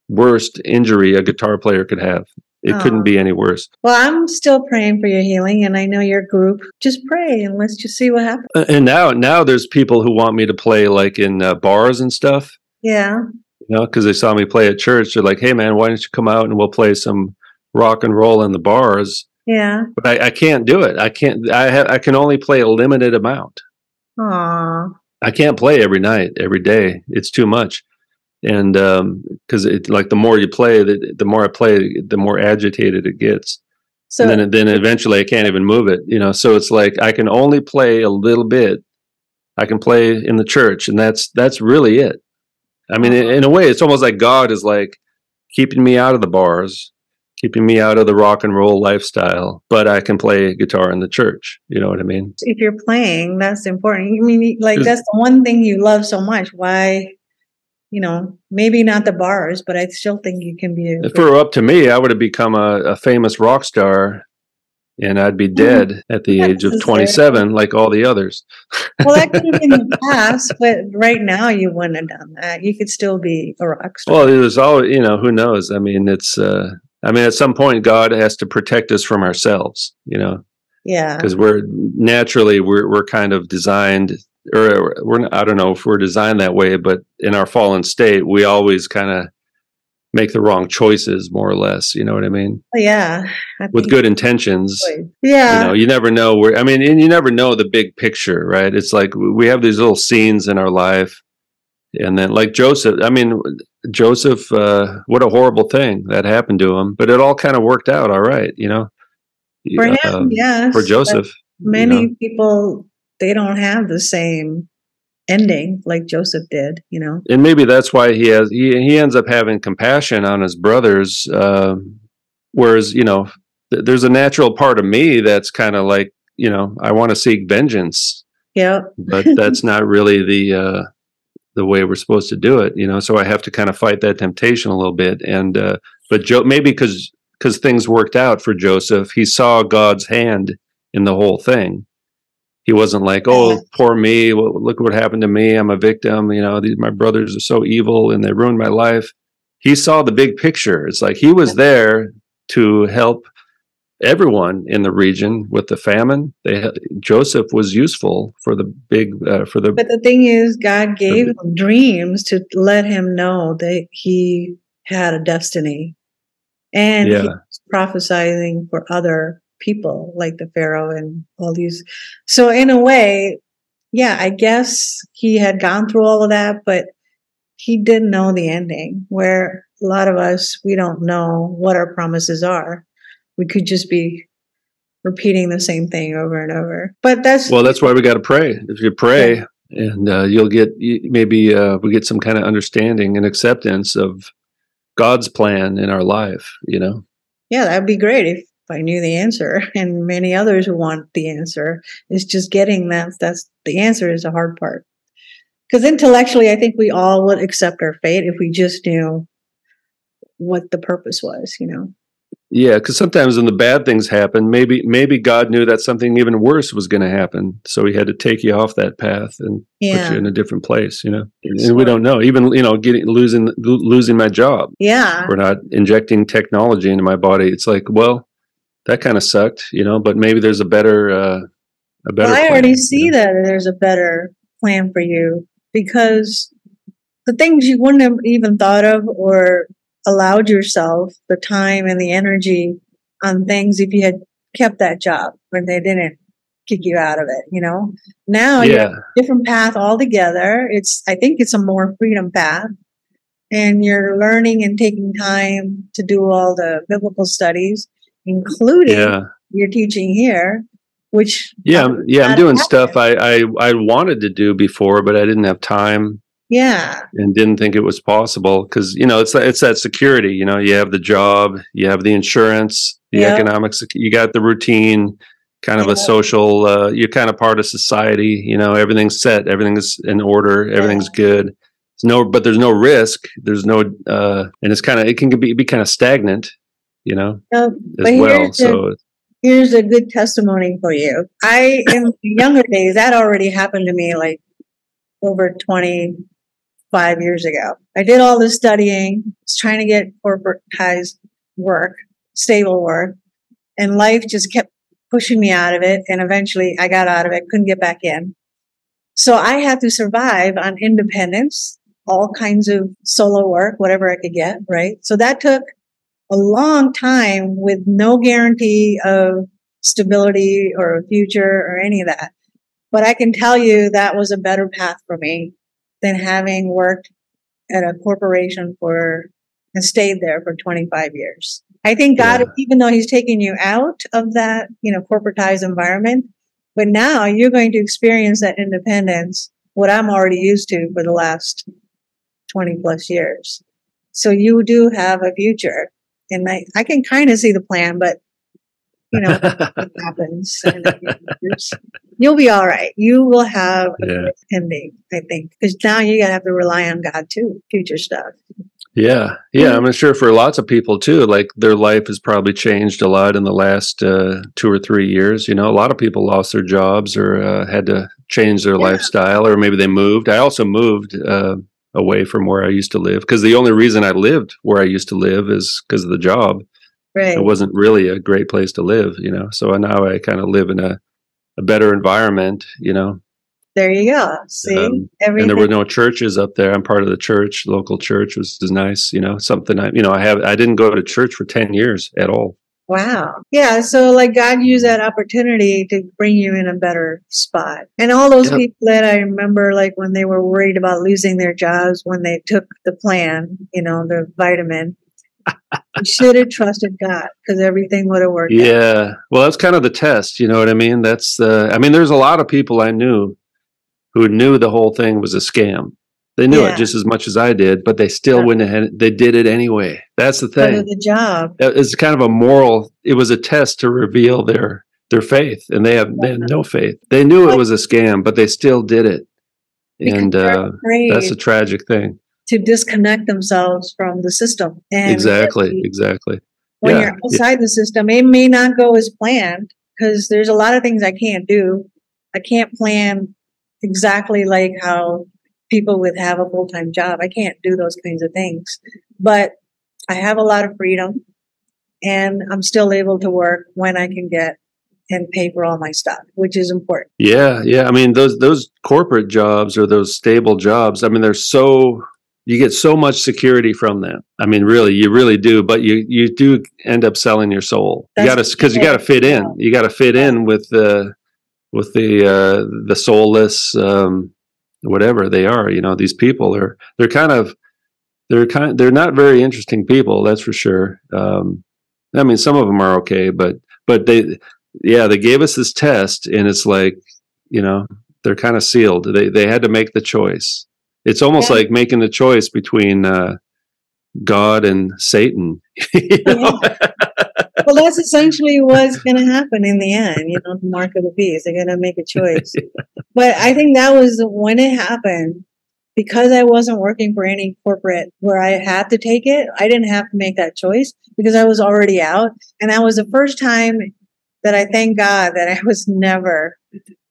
worst injury a guitar player could have. It Oh. couldn't be any worse. well, I'm still praying for your healing, and I know your group. Just pray and let's just see what happens. Uh, And now now there's people who want me to play like in uh, bars and stuff. Yeah. You know, because they saw me play at church. They're like, "Hey, man, why don't you come out and we'll play some rock and roll in the bars?" Yeah. But I, I can't do it. I can't. I have. I can only play a limited amount. Aw. I can't play every night, every day. It's too much. And um, because it like the more you play, the, the more I play, the more agitated it gets. So and then then eventually I can't even move it. You know, so it's like I can only play a little bit. I can play in the church, and that's that's really it. I mean, in, in a way, it's almost like God is like keeping me out of the bars, keeping me out of the rock and roll lifestyle, but I can play guitar in the church. You know what I mean? if you're playing, that's important. I mean, like that's the one thing you love so much. Why? You know, maybe not the bars, but I still think you can be. A, If it were up to me, I would have become a, a famous rock star and I'd be dead at the age of necessarily. 27, like all the others. well, that could have been in the past, but right now you wouldn't have done that. You could still be a rock star. Well, there's always, you know, who knows? I mean, it's, uh, I mean, at some point, God has to protect us from ourselves, you know, yeah. because we're naturally, we're, we're kind of designed, or we're, I don't know if we're designed that way, but in our fallen state, we always kind of make the wrong choices, more or less. You know what I mean? Oh, yeah. I With good intentions. Yeah. You know, you never know where. I mean, and you never know the big picture, right? It's like we have these little scenes in our life, and then like Joseph. I mean, Joseph. Uh, what a horrible thing that happened to him, but it all kind of worked out all right. You know, for him, Um, yes. for Joseph. Many know. people, they don't have the same ending like Joseph did, you know? and maybe that's why he has he, he ends up having compassion on his brothers um whereas you know th- there's a natural part of me that's kind of like you know i want to seek vengeance Yeah. but that's not really the uh the way we're supposed to do it you know so i have to kind of fight that temptation a little bit and uh but joe maybe because because things worked out for joseph he saw god's hand in the whole thing he wasn't like oh poor me. Well, look what happened to me. I'm a victim. You know these, my brothers are so evil and they ruined my life. He saw the big picture. It's like he was there to help everyone in the region with the famine. They joseph was useful for the big uh, for the But the thing is, God gave him dreams to let him know that he had a destiny. And he was prophesying for other people like the Pharaoh and all these. So, in a way, yeah, I guess he had gone through all of that, but he didn't know the ending. Where a lot of us, we don't know what our promises are. We could just be repeating the same thing over and over. But that's well that's why we got to pray if you pray and uh, you'll get maybe uh, we get some kind of understanding and acceptance of god's plan in our life you know Yeah, that'd be great if I knew the answer. And many others who want the answer. It's just getting that. That's the answer is the hard part. Because intellectually, I think we all would accept our fate if we just knew what the purpose was. You know. yeah because sometimes when the bad things happen maybe maybe god knew that something even worse was going to happen so he had to take you off that path and put you in a different place you know and Sure. we don't know even you know getting losing losing my job Yeah. we're not injecting technology into my body it's like well that kind of sucked you know but maybe there's a better uh a better Well, I already you see know? that there's a better plan for you because the things you wouldn't have even thought of or allowed yourself the time and the energy on things if you had kept that job when they didn't kick you out of it, you know? Now yeah a different path altogether. It's, I think it's a more freedom path. And you're learning and taking time to do all the biblical studies, including yeah your teaching here, which yeah yeah i'm doing happen. stuff I, I i wanted to do before but i didn't have time Yeah. and didn't think it was possible because you know it's it's that security you know you have the job you have the insurance the Yeah. economics you got the routine kind of Yeah. a social uh, you're kind of part of society you know everything's set everything's in order everything's good there's no but there's no risk there's no uh and it's kind of it can be, be kind of stagnant you know So, as well here's the- so here's a good testimony for you. I, in younger days, that already happened to me like over 25 years ago. I did all this studying, was trying to get corporatized work, stable work, and life just kept pushing me out of it. And eventually I got out of it, couldn't get back in. So I had to survive on independence, all kinds of solo work, whatever I could get, right? So that took a long time with no guarantee of stability or a future or any of that. But I can tell you that was a better path for me than having worked at a corporation for and stayed there for 25 years. I think God, Yeah. even though He's taking you out of that, you know, corporatized environment, but now you're going to experience that independence, what I'm already used to for the last 20 plus years. So you do have a future. And I, I can kind of see the plan, but you know, what happens. in a few years. You'll be all right. You will have Yeah. ending, I think, because now you gotta have to rely on God too, future stuff. Yeah, yeah, I'm sure for lots of people too. Like their life has probably changed a lot in the last uh, two or three years. You know, a lot of people lost their jobs or uh, had to change their Yeah. lifestyle, or maybe they moved. I also moved uh, away from where I used to live because the only reason I lived where I used to live is because of the job. Right. It wasn't really a great place to live, you know. So now I kind of live in a, a better environment, you know. There you go. See, Um, and there were no churches up there. I'm part of the church, local church, which is nice. You know, something I, you know, I have, I didn't go to church for 10 years at all. Wow. Yeah. So, like, God used that opportunity to bring you in a better spot. And all those Yep. people that I remember, like, when they were worried about losing their jobs when they took the plan, you know, the vitamin, you should have trusted God because everything would have worked. out. Yeah. Well, that's kind of the test. You know what I mean? That's the, I mean, there's a lot of people I knew who knew the whole thing was a scam. They knew Yeah. it just as much as I did, but they still Yeah. wouldn't have, they did it anyway. That's the thing. of the job. It's kind of a moral, it was a test to reveal their, their faith and they have, they had no faith. They knew it was a scam, but they still did it. Because And, uh, that's a tragic thing. to disconnect themselves from the system. And Exactly. really, Exactly. when Yeah, you're outside the system, it may not go as planned because there's a lot of things I can't do. I can't plan exactly like how people with have a full time job. I can't do those kinds of things, but I have a lot of freedom and I'm still able to work when I can get and pay for all my stuff, which is important. Yeah, yeah. I mean, those those corporate jobs or those stable jobs. I mean, they're so you get so much security from them. I mean, really, you really do. But you you do end up selling your soul. You got to because you got to fit in. You got to fit in with the with the uh, the soulless um, whatever they are. You know, these people are they're kind of they're kind they're not very interesting people. That's for sure. Um, I mean, some of them are okay, but but they yeah they gave us this test and it's like you know they're kind of sealed they they had to make the choice it's almost Yeah. like making the choice between uh god and satan you know? Well, that's essentially what's going to happen in the end. You know, the mark of the beast. They're going to make a choice. But I think that was when it happened because I wasn't working for any corporate where I had to take it. I didn't have to make that choice because I was already out. And that was the first time that I thank God that I was never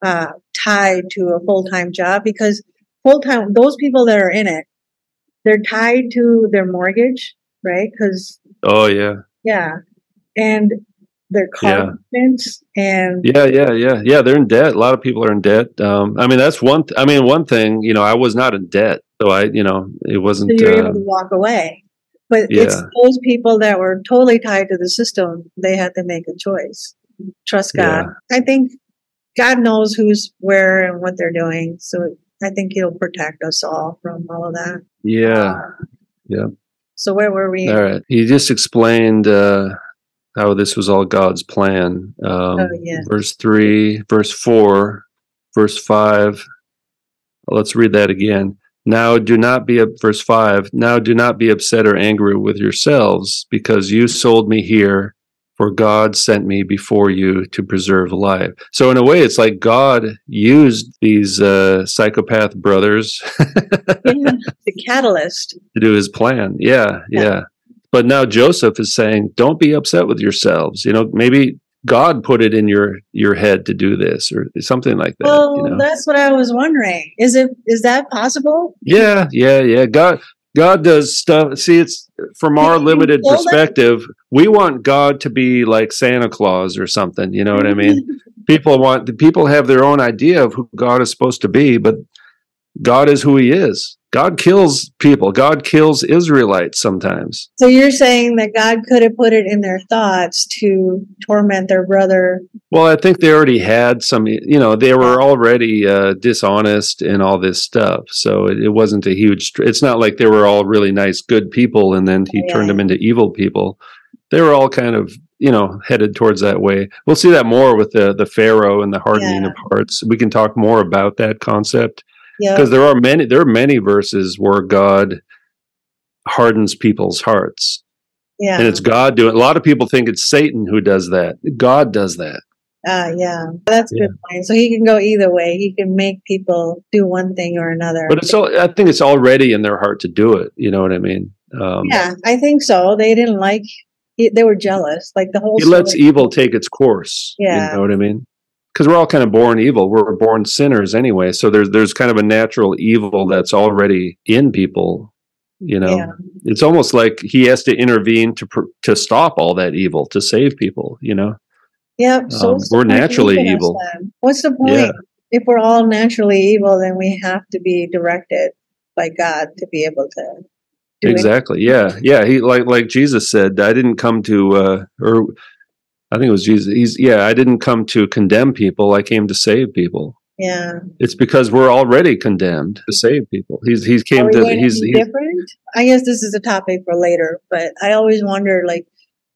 uh, tied to a full time job because full time, those people that are in it, they're tied to their mortgage, right? Because, oh yeah yeah. And their car Yeah. and yeah yeah yeah yeah they're in debt a lot of people are in debt um i mean that's one th- i mean one thing you know i was not in debt so i you know it wasn't you're uh, able to walk away. But it's those people that were totally tied to the system. They had to make a choice. Trust God. I think God knows who's where and what they're doing. So I think He'll protect us all from all of that. yeah yeah So where were we? all right he just explained uh how this was all god's plan um Oh, yeah. verse 3 verse 4 verse 5 let's read that again now do not be verse 5 now do not be upset or angry with yourselves because you sold me here for god sent me before you to preserve life so in a way it's like god used these uh, psychopath brothers Yeah, the catalyst. to do his plan. Yeah, Yeah. yeah. But now Joseph is saying, don't be upset with yourselves. You know, maybe God put it in your your head to do this or something like that. Well, you know? that's what I was wondering. Is it is that possible? yeah, yeah, yeah. God God does stuff. See, it's from our limited perspective, we want God to be like Santa Claus or something. You know what I mean? people want the people have their own idea of who God is supposed to be, but God is who he is. God kills people. God kills Israelites sometimes. So you're saying that God could have put it in their thoughts to torment their brother. Well, I think they already had some, you know, they were already uh, dishonest and all this stuff. So it, it wasn't a huge, it's not like they were all really nice, good people and then he Yeah. turned them into evil people. They were all kind of, you know, headed towards that way. We'll see that more with the, the Pharaoh and the hardening Yeah. of hearts. We can talk more about that concept Yeah. because there are many, there are many verses where God hardens people's hearts Yeah. and it's God doing, a lot of people think it's Satan who does that. God does that. Uh, yeah, that's a good point. So he can go either way. He can make people do one thing or another. But it's all, I think it's already in their heart to do it. You know what I mean? Um, yeah, I think so. They didn't like. They were jealous. Like the whole. He lets evil take its course. Yeah. You know what I mean? Because we're all kind of born evil. We're born sinners anyway. So there's there's kind of a natural evil that's already in people. You know, Yeah. it's almost like he has to intervene to pr- to stop all that evil to save people. You know, Yep. So Um, we're naturally evil. What's the point? Yeah. if we're all naturally evil, then we have to be directed by God to be able to do it. exactly yeah yeah he like like jesus said i didn't come to uh or i think it was jesus he's yeah i didn't come to condemn people i came to save people Yeah. it's because we're already condemned to save people he's he's Are came we to going to he's, be he's different? I guess this is a topic for later, but I always wonder like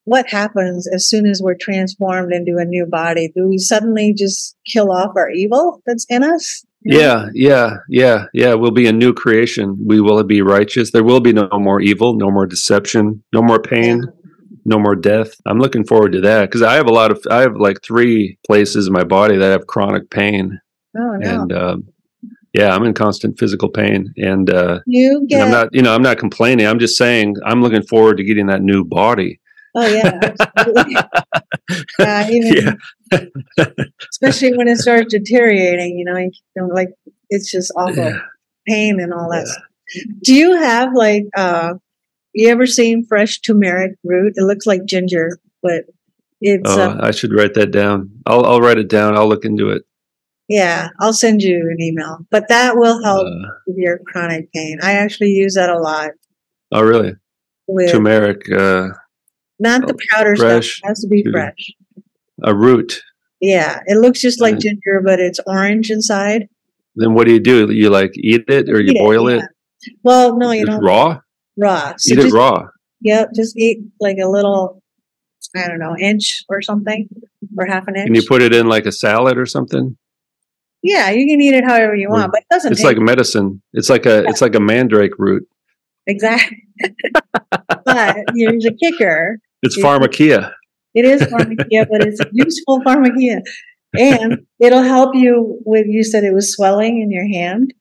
what happens as soon as we're transformed into a new body? Do we suddenly just kill off our evil that's in us? yeah yeah yeah yeah we'll be a new creation we will be righteous there will be no more evil no more deception no more pain no more death i'm looking forward to that because i have a lot of i have like three places in my body that have chronic pain Oh no. and um, yeah, I'm in constant physical pain, and, uh, you and get I'm not, you know, I'm not complaining. I'm just saying I'm looking forward to getting that new body. Oh yeah, yeah, even, especially when it starts deteriorating, you know, you know, like it's just awful Yeah. pain and all that. Yeah. stuff. Do you have like uh you ever seen fresh turmeric root? It looks like ginger, but it's Oh, uh, I should write that down. I'll, I'll write it down. I'll look into it. yeah, I'll send you an email. But that will help Uh, with your chronic pain. I actually use that a lot oh, really? with Turmeric, uh, not the oh, powder fresh stuff. It has to be to- fresh. a root. Yeah, it looks just like ginger, but it's orange inside. Then what do you do? You like eat it or you Eat boil it? yeah. Well, no, you Just don't raw? Raw. So eat just, it raw. Yep, just eat like a little, I don't know, inch or something, or half an inch. Can you put it in like a salad or something? yeah, you can eat it however you want, mm. but it doesn't. It's like medicine. It's like a it's like a mandrake root. exactly. but here's a kicker: It's Yeah. pharmakia. it is pharmakia, but it's useful pharmakia, and it'll help you with. You said it was swelling in your hand.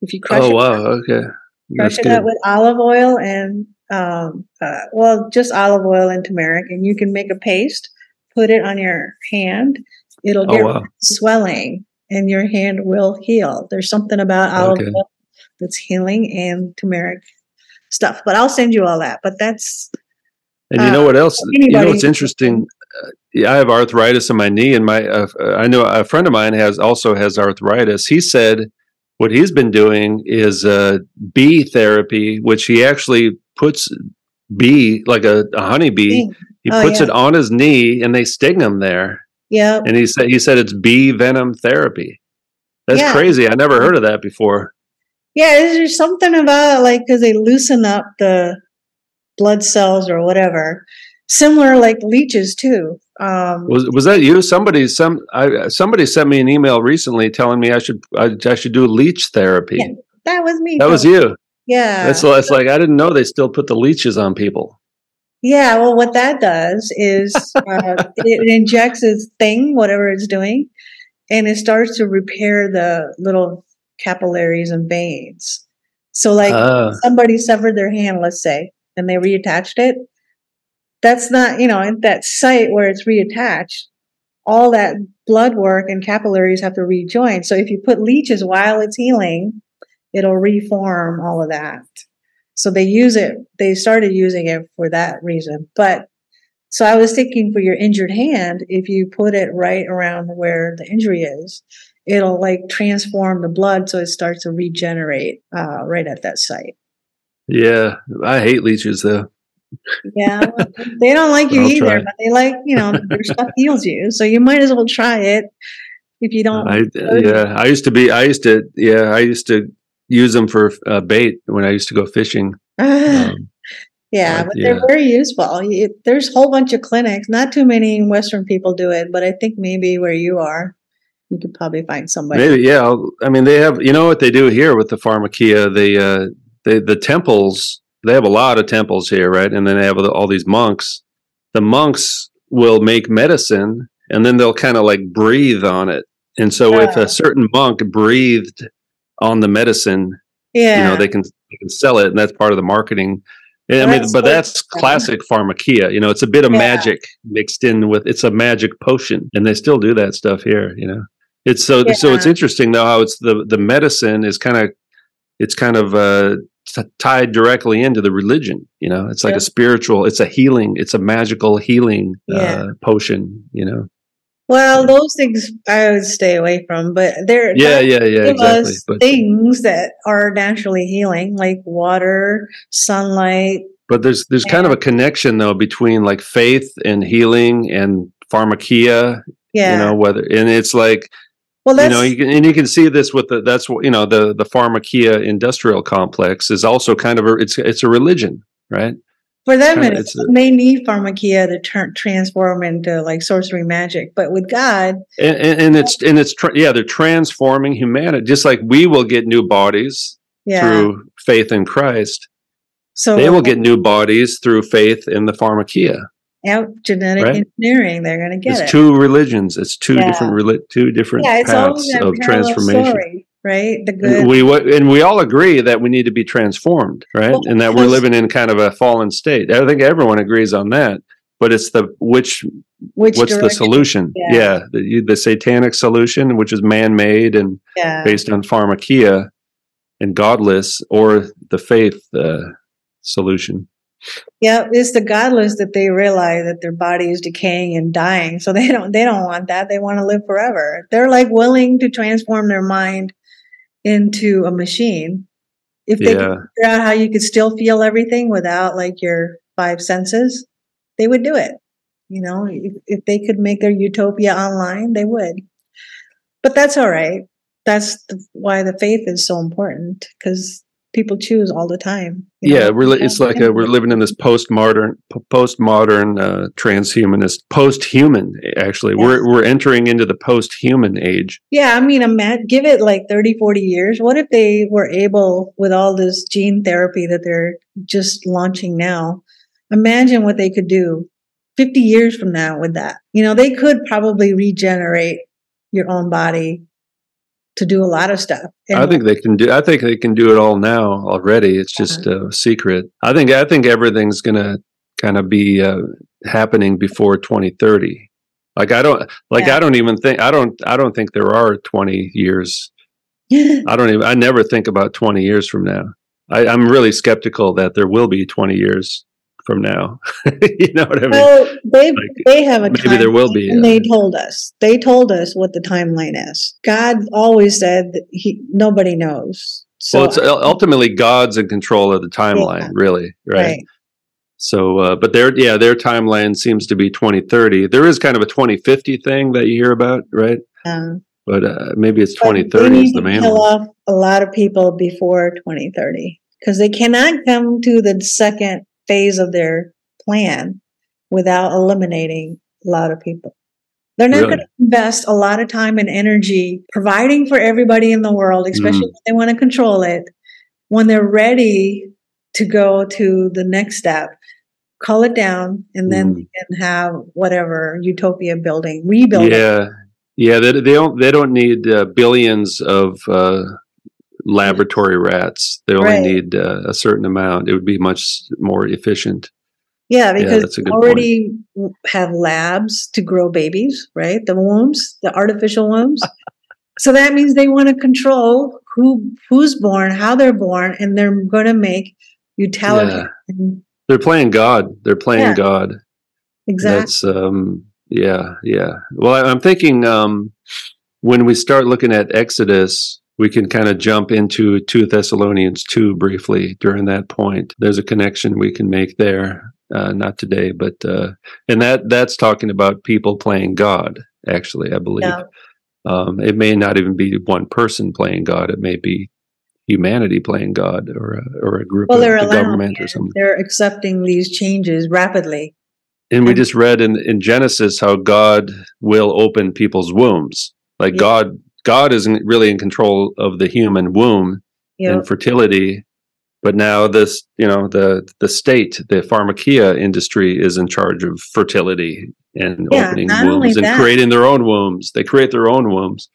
If you crush Oh it, wow, okay. Crush That's it up with olive oil and um, uh, well, just olive oil and turmeric, and you can make a paste. Put it on your hand. It'll Oh get wow. swelling, and your hand will heal. There's something about olive Okay. oil that's healing and turmeric stuff. But I'll send you all that. But that's And you Uh, know what else? You know what's interesting? Uh, yeah, I have arthritis in my knee, and my uh, I know a friend of mine has also has arthritis. He said what he's been doing is uh, bee therapy, which he actually puts bee like a, a honeybee. He Oh, puts yeah. it on his knee, and they sting him there. yeah, And he said he said it's bee venom therapy. That's Yeah. crazy. I never heard of that before. yeah. Is there something about like because they loosen up the blood cells or whatever? Similar like leeches too. Um, Was was that you? Somebody some I, somebody sent me an email recently telling me I should I, I should do leech therapy. Yeah, that was me. That was you. Yeah. That's it's like I didn't know they still put the leeches on people. Yeah, well, what that does is uh, it injects its thing, whatever it's doing, and it starts to repair the little capillaries and veins. So, like, Ah, somebody severed their hand, let's say, and they reattached it. That's not, you know, that site where it's reattached, all that blood work and capillaries have to rejoin. So, if you put leeches while it's healing, it'll reform all of that. So they use it, they started using it for that reason. But so I was thinking for your injured hand, if you put it right around where the injury is, it'll like transform the blood so it starts to regenerate uh, right at that site. yeah, I hate leeches though. Yeah, well, they don't like you I'll either, try. but they like, you know, their stuff heals you. So you might as well try it if you don't. I yeah, I used to be I used to yeah, I used to use them for uh, bait when I used to go fishing. Um, Yeah, But, but they're very useful. You, there's a whole bunch of clinics. Not too many Western people do it, but I think maybe where you are, you could probably find somebody. maybe yeah. I'll, I mean, they have you know what they do here with the pharmakia. They uh, they the temples. They have a lot of temples here, right? And then they have all these monks. The monks will make medicine, and then they'll kind of like breathe on it. And so, if Oh. a certain monk breathed on the medicine, Yeah, you know they can they can sell it and that's part of the marketing Yeah, i mean that's but that's classic pharmakia you know it's a bit of Yeah. magic mixed in with it's a magic potion and they still do that stuff here you know it's so so it's interesting though how it's the the medicine is kind of it's kind of uh tied directly into the religion you know it's like Yeah. a spiritual it's a healing it's a magical healing Yeah. uh potion you know Well, those things I would stay away from, but there, Yeah, yeah, yeah, exactly. But things that are naturally healing, like water, sunlight. but there's there's kind of a connection though between like faith and healing and pharmakia. Yeah. You know whether and it's like well, you know you can, and you can see this with the that's what you know the the pharmakia industrial complex is also kind of a it's it's a religion, right? for them. It's, it's a- they need pharmakia to turn transform into like sorcery magic, but with God, and, and, and it's and it's tra- yeah they're transforming humanity just like we will get new bodies yeah. through faith in christ so they will get new bodies through faith in the pharmakia out genetic Right? engineering. They're going to get it. it's it. two religions it's two Yeah. different reli- two different yeah, paths of transformation story, right? The and good. we wa- and we all agree that we need to be transformed right Well, and that we're living in kind of a fallen state i think everyone agrees on that but it's the which which what's the solution Yeah. yeah, the, the satanic solution which is man-made and based on pharmakeia and godless or the faith uh, solution Yeah, it's the godless that they realize that their body is decaying and dying. So they don't they don't want that. They want to live forever. They're like willing to transform their mind into a machine. If they Yeah. could figure out how you could still feel everything without like your five senses, they would do it. You know, if, if they could make their utopia online, they would. But that's all right. That's the, why the faith is so important because people choose all the time. yeah know? we're it's like a, we're living in this postmodern postmodern uh, transhumanist post-human actually we're we're entering into the post-human age Yeah, I mean, ima- give it like 30, 40 years. What if they were able, with all this gene therapy that they're just launching now, imagine what they could do 50 years from now with that. You know, they could probably regenerate your own body to do a lot of stuff. i think they can do i think they can do it all now already it's just a secret i think i think everything's gonna kind of be uh, happening before 2030 like i don't like Yeah. i don't even think i don't i don't think there are 20 years I don't even. I never think about twenty years from now. I, I'm really skeptical that there will be twenty years from now. you know what I mean? well, they Like, they have a maybe there will be, and uh, they told us. They told us what the timeline is. God always said that he nobody knows. So well, it's ultimately God's in control of the timeline, Yeah. really, right? right. So, uh, but their yeah, their timeline seems to be 2030. There is kind of a 2050 thing that you hear about, right? Um, But uh, maybe it's But they 2030 is the to main kill one. off a lot of people before 2030 because they cannot come to the second phase of their plan without eliminating a lot of people. They're not Really? going to invest a lot of time and energy providing for everybody in the world, especially Mm. when they want to control it. When they're ready to go to the next step, cull it down, and then Mm. they can have whatever utopia building, rebuild. Yeah, yeah. They, they don't they don't need uh, billions of uh, laboratory rats. They only Right. need uh, a certain amount. It would be much more efficient. Yeah, because we already w- have labs to grow babies, right? The wombs, the artificial wombs. so that means they want to control who who's born, how they're born, and they're going to make utilitarian. They're playing God. They're playing Yeah. God. Exactly. That's um yeah, yeah. Well, I, I'm thinking um when we start looking at Exodus, we can kind of jump into 2 Thessalonians 2 briefly during that point. There's a connection we can make there. Uh, not today, but uh, and that that's talking about people playing God. Actually, I believe Yeah. um, it may not even be one person playing God. It may be humanity playing God, or a, or a group well, of they're the allowing government or it. something. They're accepting these changes rapidly. And we just read in, in Genesis how God will open people's wombs. Like Yeah. God, God isn't really in control of the human womb know, and fertility, but now this, you know, the the state, the pharmakeia industry is in charge of fertility and Yeah, opening wombs and that- creating their own wombs. They create their own wombs.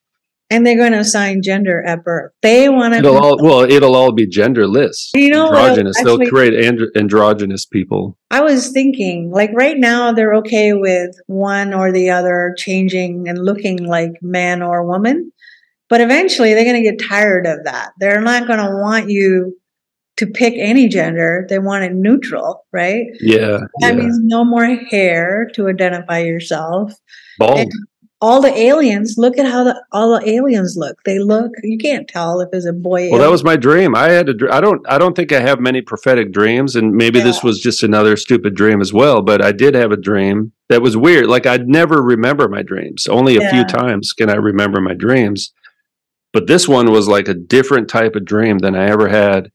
and they're going to assign gender at birth. They want It'll to. all well, it'll all be genderless. You know androgynous. They'll create andro- androgynous people. I was thinking, like right now, they're okay with one or the other changing and looking like man or woman. But eventually, they're going to get tired of that. They're not going to want you to pick any gender. They want it neutral, right? Yeah, That yeah. means no more hair to identify yourself. bald. all the aliens, look at how the all the aliens look. They look you can't tell if it's a boy. Well, that was my dream. I had a dr- I don't I don't think I have many prophetic dreams and maybe yeah. this was just another stupid dream as well, but I did have a dream that was weird. Like I'd never remember my dreams. Only a yeah. few times can I remember my dreams. But this one was like a different type of dream than I ever had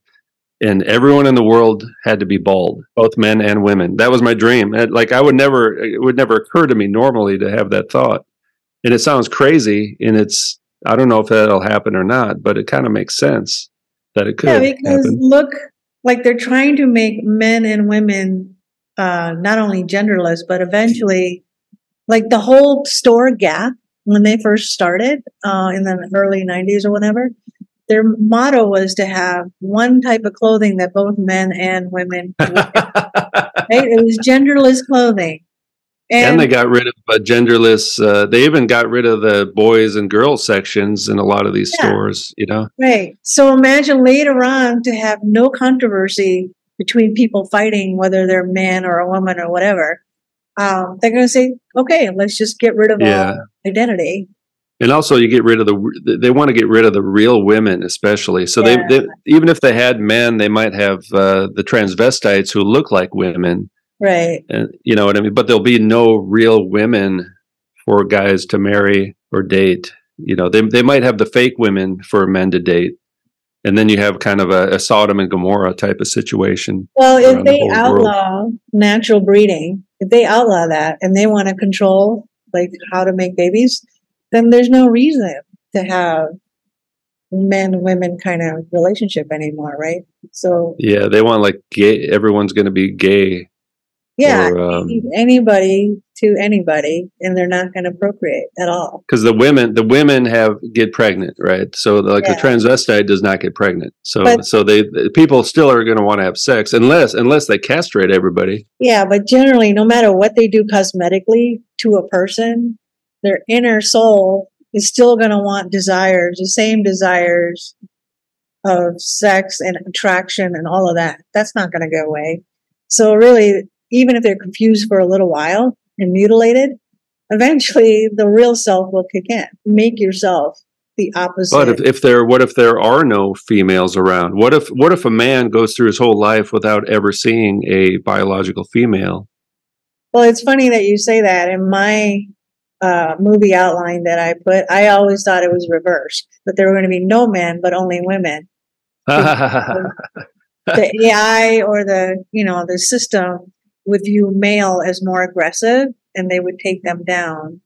and everyone in the world had to be bald, both men and women. That was my dream. And like I would never, it would never occur to me normally to have that thought. And it sounds crazy, and it's I don't know if that'll happen or not, but it kind of makes sense that it could. Yeah, because happen. look, like they're trying to make men and women uh, not only genderless, but eventually, like the whole store Gap when they first started uh, in the early '90s or whatever their motto was to have one type of clothing that both men and women right? It was genderless clothing. And, and they got rid of uh, genderless. Uh, they even got rid of the boys and girls sections in a lot of these yeah. stores. You know, right? So imagine later on to have no controversy between people fighting whether they're a man or a woman or whatever. Um, they're going to say, "Okay, let's just get rid of yeah. identity." And also, you get rid of the. They want to get rid of the real women, especially. So yeah. they, they, even if they had men, they might have uh, the transvestites who look like women, right? And you know what I mean. But there'll be no real women for guys to marry or date. You know, they they might have the fake women for men to date, and then you have kind of a, a Sodom and Gomorrah type of situation. Well, if they the outlaw world. natural breeding, if they outlaw that and they want to control like how to make babies then there's no reason to have men women kind of relationship anymore, right? So yeah, they want like gay. Everyone's going to be gay. Yeah, or, um, anybody to anybody, and they're not going to procreate at all. Because the women, the women have get pregnant, right? So like yeah. the transvestite does not get pregnant. So but, so they the people still are going to want to have sex unless unless they castrate everybody. Yeah, but generally, no matter what they do cosmetically to a person, their inner soul is still going to want desires, the same desires of sex and attraction and all of that. That's not going to go away. So really, even if they're confused for a little while and mutilated, eventually the real self will kick in. Make yourself the opposite. But if, if there, what if there are no females around? What if, what if a man goes through his whole life without ever seeing a biological female? Well, it's funny that you say that. In my uh, movie outline that I put, I always thought it was reversed, that there were going to be no men, but only women. the AI or the, you know, the system would view male as more aggressive and they would take them down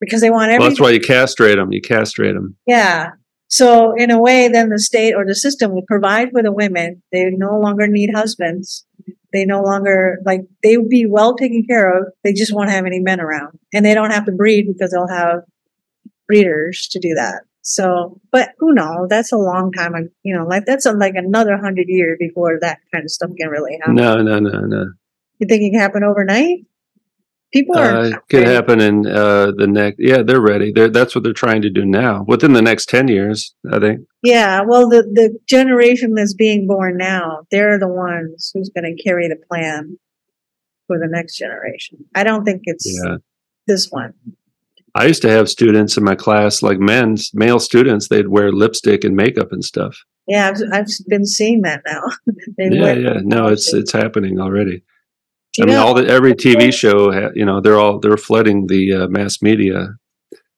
because they want everything. Well, that's why you castrate them. You castrate them. Yeah. So in a way, then the state or the system will provide for the women. They no longer need husbands they no longer like they would be well taken care of. They just won't have any men around, and they don't have to breed because they'll have breeders to do that. So, but who knows? That's a long time. You know, like that's a, like another hundred years before that kind of stuff can really happen. No, no, no, no. You think it can happen overnight? People are uh, could happen in uh, the next. Yeah, they're ready. They're, that's what they're trying to do now. Within the next ten years, I think. Yeah, well, the the generation that's being born now, they're the ones who's going to carry the plan for the next generation. I don't think it's yeah. this one. I used to have students in my class, like men, male students, they'd wear lipstick and makeup and stuff. Yeah, I've, I've been seeing that now. yeah, yeah, no, it's it's happening already. I mean, all the every TV show, you know, they're all they're flooding the uh, mass media,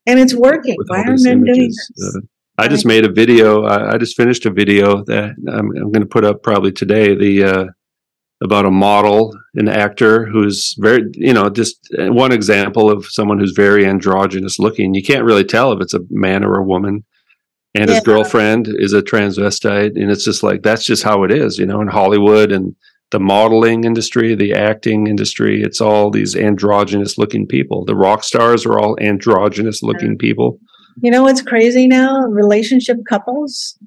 and it's working. Why are men doing this? Uh, I just made a video. I, I just finished a video that I'm, I'm going to put up probably today. The uh, about a model, an actor who's very, you know, just one example of someone who's very androgynous looking. You can't really tell if it's a man or a woman. And yeah. his girlfriend is a transvestite, and it's just like that's just how it is, you know, in Hollywood and the modeling industry, the acting industry. It's all these androgynous looking people. The rock stars are all androgynous looking people. You know what's crazy now? Relationship couples.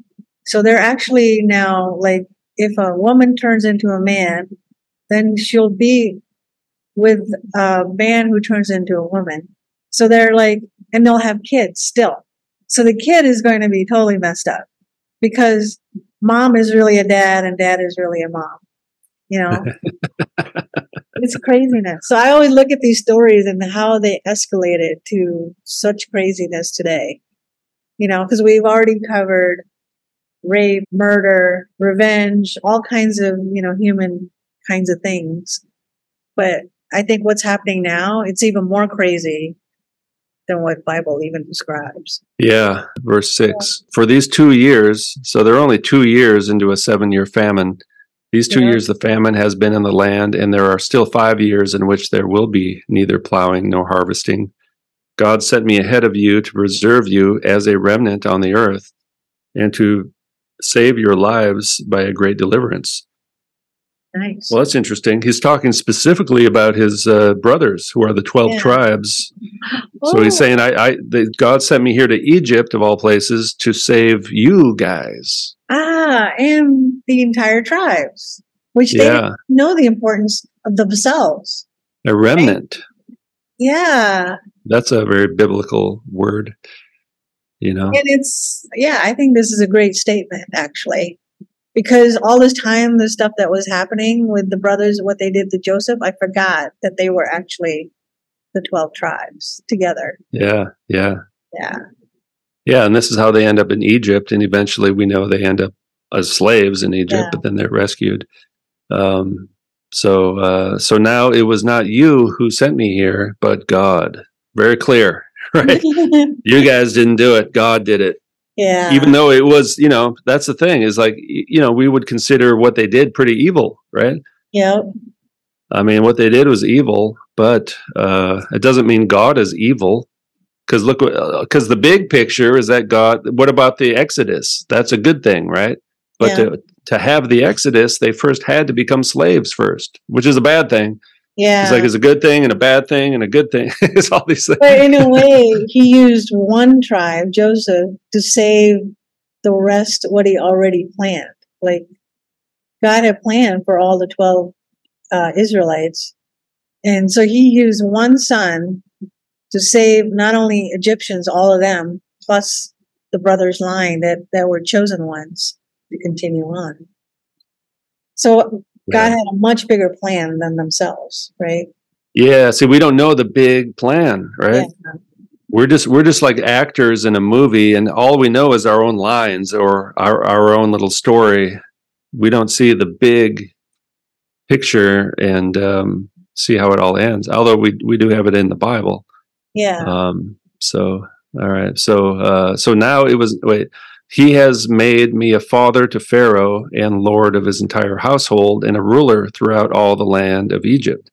So they're actually now like, if a woman turns into a man, then she'll be with a man who turns into a woman. So they're like, and they'll have kids still. So the kid is going to be totally messed up because mom is really a dad and dad is really a mom you know it's craziness. So I always look at these stories and how they escalated to such craziness today. You know, because we've already covered rape, murder, revenge, all kinds of, you know, human kinds of things. But I think what's happening now, it's even more crazy than what Bible even describes. Yeah, verse 6. For these 2 years, so they're only 2 years into a 7-year famine. These 2 yeah. years the famine has been in the land and there are still 5 years in which there will be neither plowing nor harvesting. God sent me ahead of you to preserve you as a remnant on the earth and to save your lives by a great deliverance. Nice. Well, that's interesting. He's talking specifically about his uh, brothers, who are the twelve yeah. tribes. Oh. So he's oh. saying, "I, I the, God sent me here to Egypt, of all places, to save you guys." Ah, and the entire tribes, which yeah. they know the importance of themselves. A remnant. Right? Yeah. That's a very biblical word you know and it's yeah i think this is a great statement actually because all this time the stuff that was happening with the brothers what they did to joseph i forgot that they were actually the 12 tribes together yeah yeah yeah yeah and this is how they end up in egypt and eventually we know they end up as slaves in egypt yeah. but then they're rescued um so uh so now it was not you who sent me here but god very clear right? you guys didn't do it. God did it. Yeah. Even though it was, you know, that's the thing is like, you know, we would consider what they did pretty evil, right? Yeah. I mean, what they did was evil, but uh, it doesn't mean God is evil. Because look, because uh, the big picture is that God. What about the Exodus? That's a good thing, right? But yeah. to to have the Exodus, they first had to become slaves first, which is a bad thing. Yeah. It's like it's a good thing and a bad thing and a good thing. it's all these things. But in a way, he used one tribe, Joseph, to save the rest what he already planned. Like God had planned for all the 12 uh, Israelites. And so he used one son to save not only Egyptians, all of them, plus the brothers' line that, that were chosen ones to continue on. So God had a much bigger plan than themselves, right? Yeah. See, we don't know the big plan, right? Yeah. We're just we're just like actors in a movie, and all we know is our own lines or our our own little story. We don't see the big picture and um, see how it all ends. Although we we do have it in the Bible. Yeah. Um. So all right. So uh. So now it was wait. He has made me a father to Pharaoh and lord of his entire household and a ruler throughout all the land of Egypt.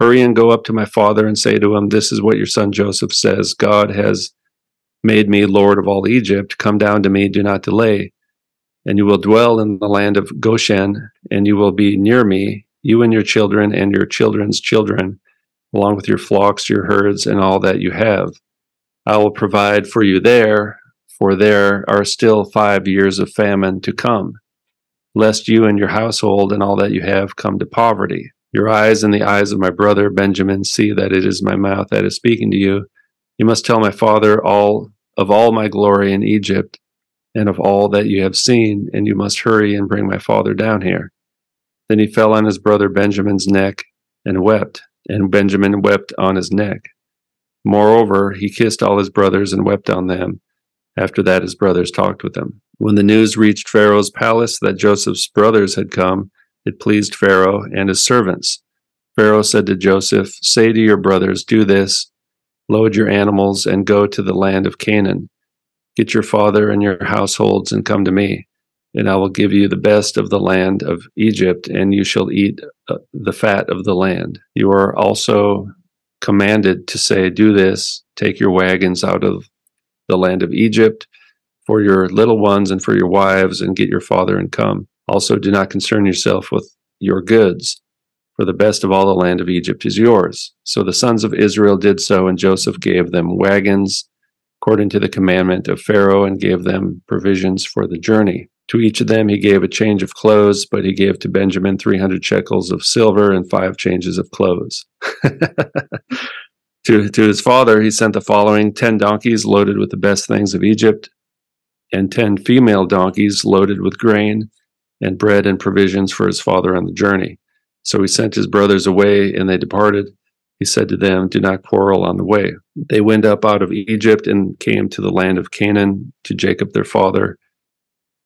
Hurry and go up to my father and say to him, This is what your son Joseph says God has made me lord of all Egypt. Come down to me, do not delay. And you will dwell in the land of Goshen, and you will be near me, you and your children and your children's children, along with your flocks, your herds, and all that you have. I will provide for you there for there are still five years of famine to come, lest you and your household and all that you have come to poverty. Your eyes and the eyes of my brother Benjamin see that it is my mouth that is speaking to you. You must tell my father all of all my glory in Egypt and of all that you have seen, and you must hurry and bring my father down here. Then he fell on his brother Benjamin's neck and wept, and Benjamin wept on his neck. Moreover, he kissed all his brothers and wept on them. After that, his brothers talked with him. When the news reached Pharaoh's palace that Joseph's brothers had come, it pleased Pharaoh and his servants. Pharaoh said to Joseph, Say to your brothers, Do this load your animals and go to the land of Canaan. Get your father and your households and come to me, and I will give you the best of the land of Egypt, and you shall eat uh, the fat of the land. You are also commanded to say, Do this, take your wagons out of the land of Egypt for your little ones and for your wives, and get your father and come. Also, do not concern yourself with your goods, for the best of all the land of Egypt is yours. So the sons of Israel did so, and Joseph gave them wagons according to the commandment of Pharaoh, and gave them provisions for the journey. To each of them he gave a change of clothes, but he gave to Benjamin 300 shekels of silver and five changes of clothes. To, to his father, he sent the following 10 donkeys loaded with the best things of Egypt, and 10 female donkeys loaded with grain and bread and provisions for his father on the journey. So he sent his brothers away, and they departed. He said to them, Do not quarrel on the way. They went up out of Egypt and came to the land of Canaan to Jacob their father.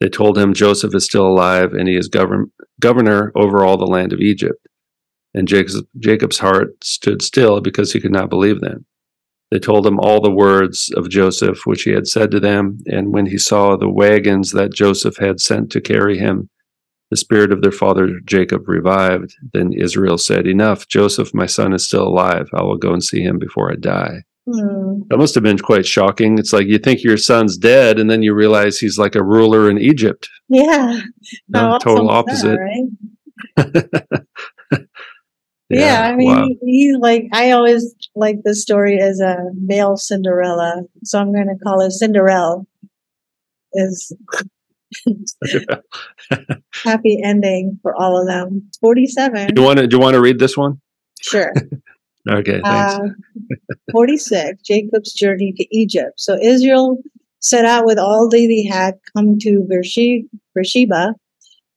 They told him, Joseph is still alive, and he is govern- governor over all the land of Egypt. And Jacob's, Jacob's heart stood still because he could not believe them. They told him all the words of Joseph, which he had said to them. And when he saw the wagons that Joseph had sent to carry him, the spirit of their father Jacob revived. Then Israel said, Enough, Joseph, my son, is still alive. I will go and see him before I die. Hmm. That must have been quite shocking. It's like you think your son's dead, and then you realize he's like a ruler in Egypt. Yeah. No, total opposite. That, right? yeah, yeah, I mean, wow. he, he, like, I always like this story as a male Cinderella. So I'm going to call it Cinderella. Is happy ending for all of them. 47. Do you want to, do you want to read this one? Sure. okay, thanks. Uh, 46, Jacob's journey to Egypt. So Israel set out with all that he had, come to Beersheba,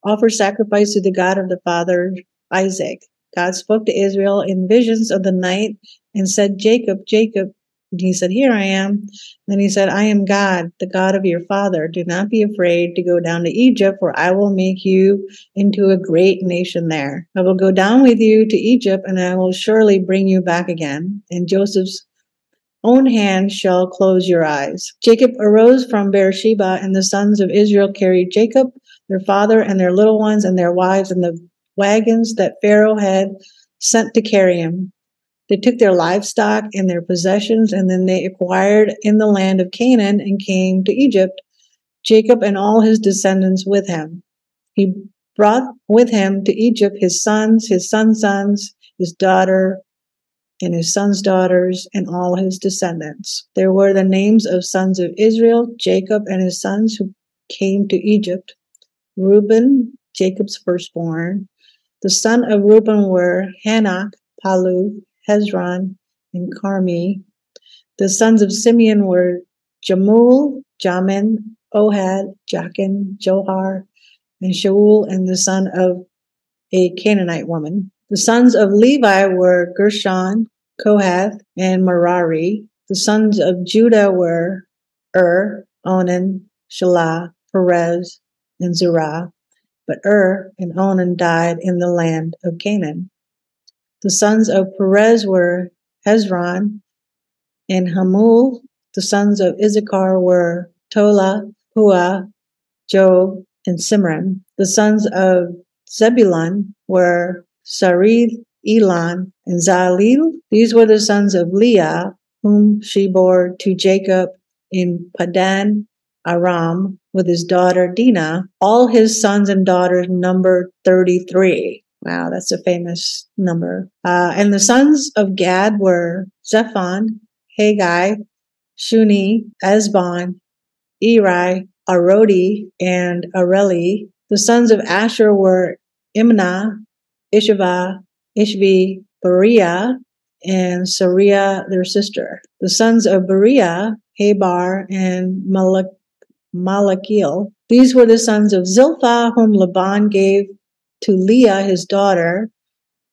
offer sacrifice to the God of the father Isaac. God spoke to Israel in visions of the night and said, Jacob, Jacob. And he said, Here I am. Then he said, I am God, the God of your father. Do not be afraid to go down to Egypt, for I will make you into a great nation there. I will go down with you to Egypt, and I will surely bring you back again. And Joseph's own hand shall close your eyes. Jacob arose from Beersheba, and the sons of Israel carried Jacob, their father, and their little ones, and their wives, and the wagons that Pharaoh had sent to carry him. They took their livestock and their possessions, and then they acquired in the land of Canaan and came to Egypt, Jacob and all his descendants with him. He brought with him to Egypt his sons, his sons' sons, his daughter, and his sons' daughters, and all his descendants. There were the names of sons of Israel, Jacob and his sons who came to Egypt Reuben, Jacob's firstborn. The son of Reuben were Hanoch, Pallu, Hezron, and Carmi. The sons of Simeon were Jamul, Jamin, Ohad, Jachin, Johar, and Shaul, and the son of a Canaanite woman. The sons of Levi were Gershon, Kohath, and Merari. The sons of Judah were Ur, Onan, Shelah, Perez, and Zerah. But Ur and Onan died in the land of Canaan. The sons of Perez were Hezron and Hamul. The sons of Issachar were Tola, Pua, Job, and Simran. The sons of Zebulun were Sarid, Elon, and Zalil. These were the sons of Leah, whom she bore to Jacob in Padan Aram with his daughter Dinah. All his sons and daughters numbered 33. Wow, that's a famous number. Uh, and the sons of Gad were Zephon, Haggai, Shuni, Ezbon, Eri, Arodi, and Areli. The sons of Asher were Imnah, Ishva, Ishvi, Beriah, and Sariah, their sister. The sons of Beriah, Habar, and Malak, Malakil. These were the sons of Zilpah, whom Laban gave to Leah, his daughter,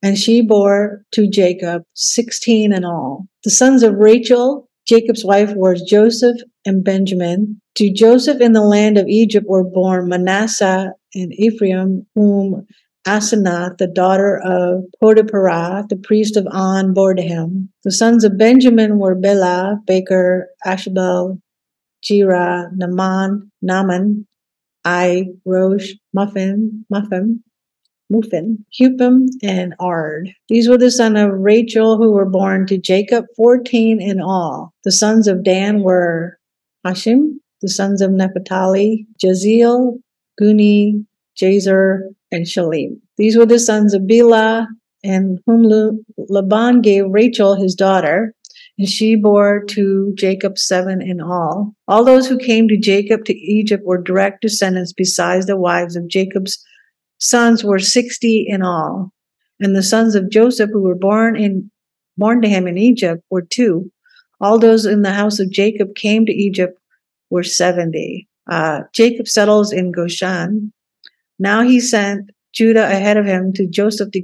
and she bore to Jacob sixteen in all. The sons of Rachel, Jacob's wife, were Joseph and Benjamin. To Joseph in the land of Egypt were born Manasseh and Ephraim, whom Asenath, the daughter of Potiphera, the priest of On, bore to him. The sons of Benjamin were Bela, Becher, Ashbel, Jira, Naman, Naaman, I, Rosh, Muffin, Muffin, Muffin, Huppim, and Ard. These were the sons of Rachel who were born to Jacob, 14 in all. The sons of Dan were Hashim, the sons of Naphtali, Jaziel, Guni, Jazer, and Shalim. These were the sons of Bela, and whom Laban gave Rachel his daughter, and she bore to Jacob seven in all. All those who came to Jacob to Egypt were direct descendants, besides the wives of Jacob's sons were 60 in all. And the sons of Joseph who were born in born to him in Egypt were two. All those in the house of Jacob came to Egypt were 70. Uh, Jacob settles in Goshen. Now he sent Judah ahead of him to Joseph to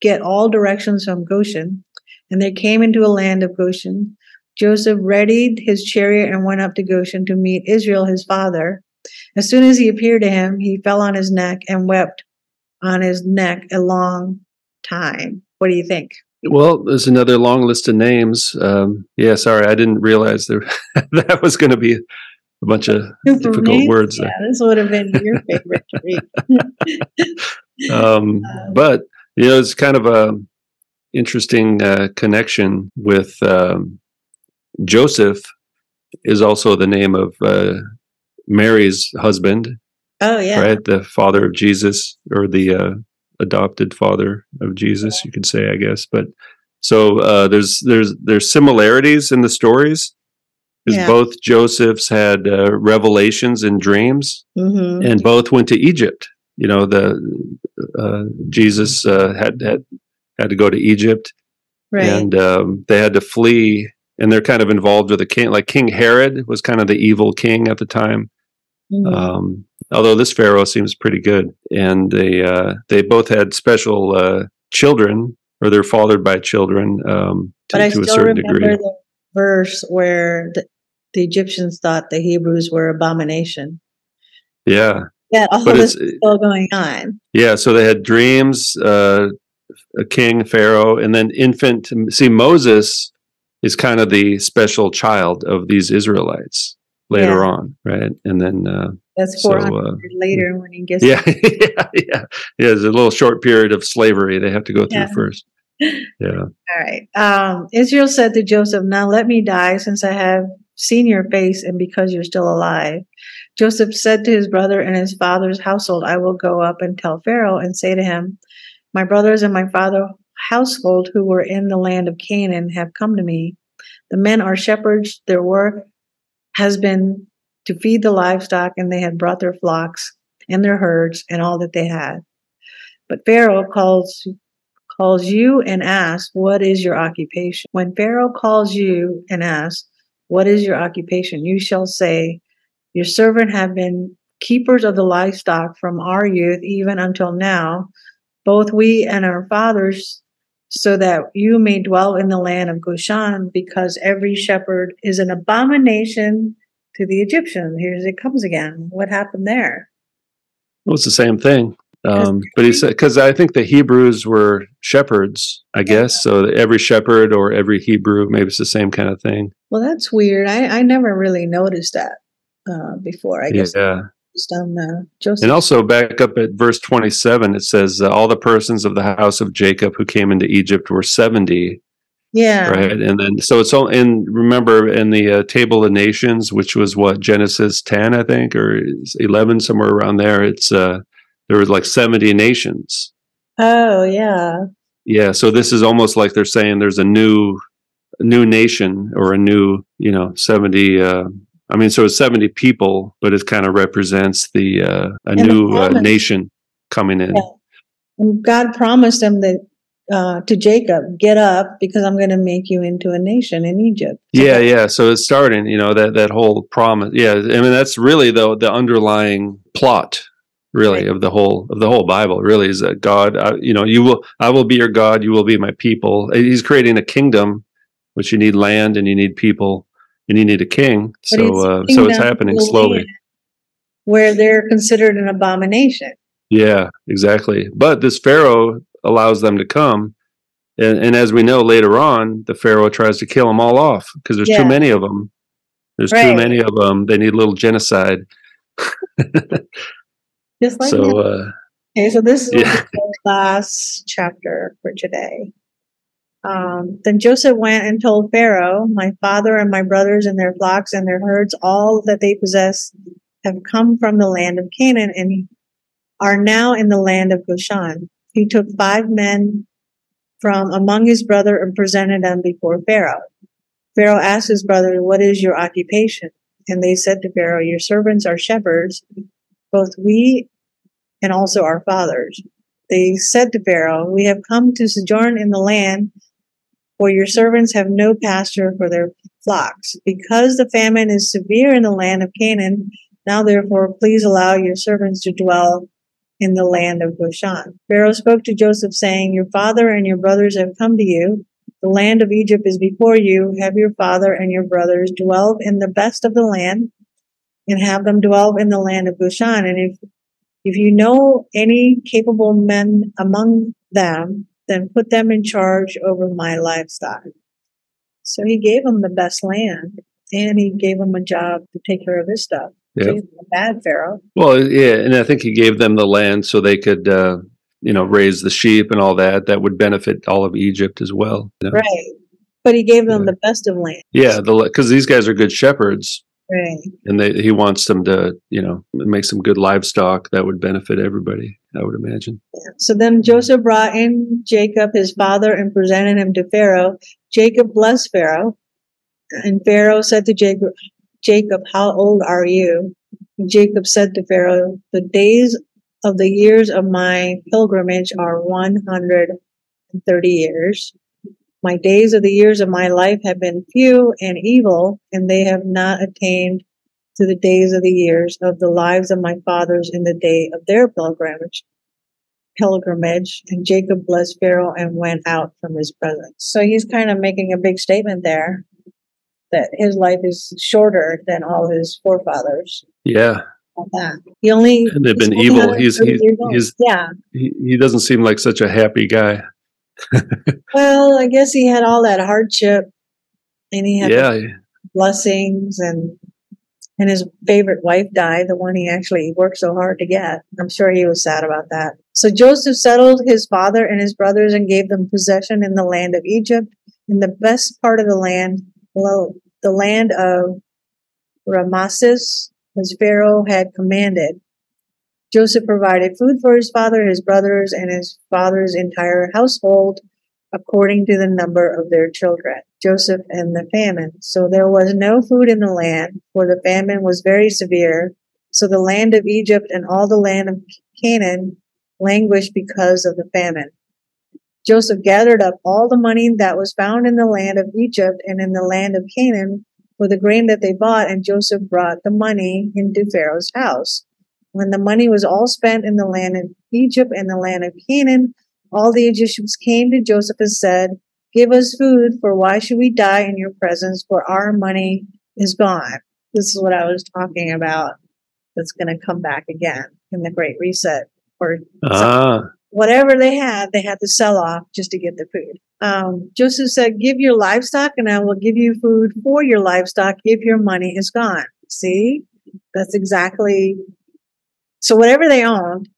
get all directions from Goshen, and they came into a land of Goshen. Joseph readied his chariot and went up to Goshen to meet Israel his father. As soon as he appeared to him, he fell on his neck and wept on his neck a long time. What do you think? Well, there's another long list of names. Um, yeah, sorry, I didn't realize there that was going to be a bunch of Super difficult names. words. Yeah, this would have been your favorite to read. um, but you know, it's kind of a interesting uh, connection with um, Joseph. Is also the name of uh, Mary's husband. Oh yeah, right, the father of Jesus, or the uh, adopted father of Jesus, you could say, I guess. But so uh, there's there's there's similarities in the stories. Because yeah. both Josephs had uh, revelations and dreams, mm-hmm. and both went to Egypt. You know, the uh, Jesus uh, had had had to go to Egypt, right. and um, they had to flee. And they're kind of involved with the king, like King Herod was kind of the evil king at the time. Mm-hmm. Um, although this pharaoh seems pretty good, and they uh, they both had special uh, children, or they're fathered by children um, to, but I to a certain degree. The verse where the, the, Egyptians thought the Hebrews were abomination. Yeah, yeah, all but this is still going on. Yeah, so they had dreams, uh, a king, pharaoh, and then infant. See, Moses is kind of the special child of these Israelites later yeah. on, right? And then uh, that's 400 so, uh, later when he gets. Yeah, yeah, yeah. Yeah, there's a little short period of slavery they have to go through first. Yeah. All right. Um, Israel said to Joseph, Now let me die since I have seen your face and because you're still alive. Joseph said to his brother and his father's household, I will go up and tell Pharaoh and say to him, My brothers and my father's household who were in the land of Canaan have come to me. The men are shepherds, their work has been to feed the livestock, and they had brought their flocks and their herds and all that they had. But Pharaoh calls calls you and asks, What is your occupation? When Pharaoh calls you and asks, What is your occupation? You shall say, Your servant have been keepers of the livestock from our youth even until now, both we and our fathers, so that you may dwell in the land of Goshen, because every shepherd is an abomination to the Egyptian. Here it comes again. What happened there? Well, it's the same thing. Um, but he said, because I think the Hebrews were shepherds, I guess. So every shepherd or every Hebrew, maybe it's the same kind of thing. Well, that's weird. I, I never really noticed that uh, before. I guess. Yeah. On, uh, Joseph. And also back up at verse 27, it says, uh, All the persons of the house of Jacob who came into Egypt were 70, yeah. Right. And then, so it's all and remember in the uh, table of nations, which was what, Genesis 10, I think, or 11, somewhere around there. It's, uh, there was like 70 nations. Oh, yeah. Yeah. So this is almost like they're saying there's a new, new nation or a new, you know, 70, uh, I mean, so it's 70 people, but it kind of represents the, uh, a and new uh, nation coming in. Yeah. And God promised them that uh, to Jacob, "Get up, because I'm going to make you into a nation in Egypt." Yeah, yeah. So it's starting, you know, that that whole promise. Yeah, I mean, that's really the the underlying plot, really, right. of the whole of the whole Bible. Really, is that God, uh, you know, you will, I will be your God, you will be my people. He's creating a kingdom, which you need land and you need people and you need a king. But so, uh, so it's happening slowly. Where they're considered an abomination. Yeah, exactly. But this Pharaoh allows them to come. And, and as we know later on, the Pharaoh tries to kill them all off because there's yeah. too many of them. There's right. too many of them. They need a little genocide. Just like so. Uh, okay, so this is yeah. the last chapter for today. Um, then Joseph went and told Pharaoh, My father and my brothers and their flocks and their herds, all that they possess, have come from the land of Canaan and are now in the land of Goshen he took five men from among his brother and presented them before Pharaoh. Pharaoh asked his brother, What is your occupation? And they said to Pharaoh, Your servants are shepherds, both we and also our fathers. They said to Pharaoh, We have come to sojourn in the land, for your servants have no pasture for their flocks. Because the famine is severe in the land of Canaan, now therefore please allow your servants to dwell in the land of Goshen. Pharaoh spoke to Joseph, saying, Your father and your brothers have come to you. The land of Egypt is before you. Have your father and your brothers dwell in the best of the land, and have them dwell in the land of Goshen. And if if you know any capable men among them, then put them in charge over my livestock. So he gave them the best land, and he gave them a job to take care of his stuff. Yeah. He's a bad Pharaoh. Well, yeah, and I think he gave them the land so they could, uh, you know, raise the sheep and all that. That would benefit all of Egypt as well. you know? Right. But he gave them Yeah. the best of land. Yeah, because these guys are good shepherds, Right. and they, he wants them to, you know, make some good livestock that would benefit everybody. I would imagine. So then Joseph brought in Jacob, his father, and presented him to Pharaoh. Jacob blessed Pharaoh. And Pharaoh said to Jacob, Jacob, how old are you? And Jacob said to Pharaoh, the days of the years of my pilgrimage are 130 years. My days of the years of my life have been few and evil, and they have not attained to the days of the years of the lives of my fathers in the day of their pilgrimage. Pilgrimage, and Jacob blessed Pharaoh and went out from his presence. So he's kind of making a big statement there that his life is shorter than all his forefathers. Yeah, that. He only and they've been evil. He's he's, he's yeah. he, he doesn't seem like such a happy guy. Well, I guess he had all that hardship, and he had Yeah, blessings and and his favorite wife died, the one he actually worked so hard to get. I'm sure he was sad about that. So Joseph settled his father and his brothers and gave them possession in the land of Egypt, in the best part of the land, well, the land of Rameses, as Pharaoh had commanded. Joseph provided food for his father, his brothers, and his father's entire household according to the number of their children. Joseph and the famine. So there was no food in the land, for the famine was very severe. So the land of Egypt and all the land of Canaan languished because of the famine. Joseph gathered up all the money that was found in the land of Egypt and in the land of Canaan for the grain that they bought, and Joseph brought the money into Pharaoh's house. When the money was all spent in the land of Egypt and the land of Canaan, all the Egyptians came to Joseph and said, Give us food, for why should we die in your presence? For our money is gone. This is what I was talking about. That's going to come back again in the Great Reset. Or ah, whatever they had, they had to sell off just to get the food. Um, Joseph said, Give your livestock, and I will give you food for your livestock if your money is gone. See? That's exactly so whatever they owned,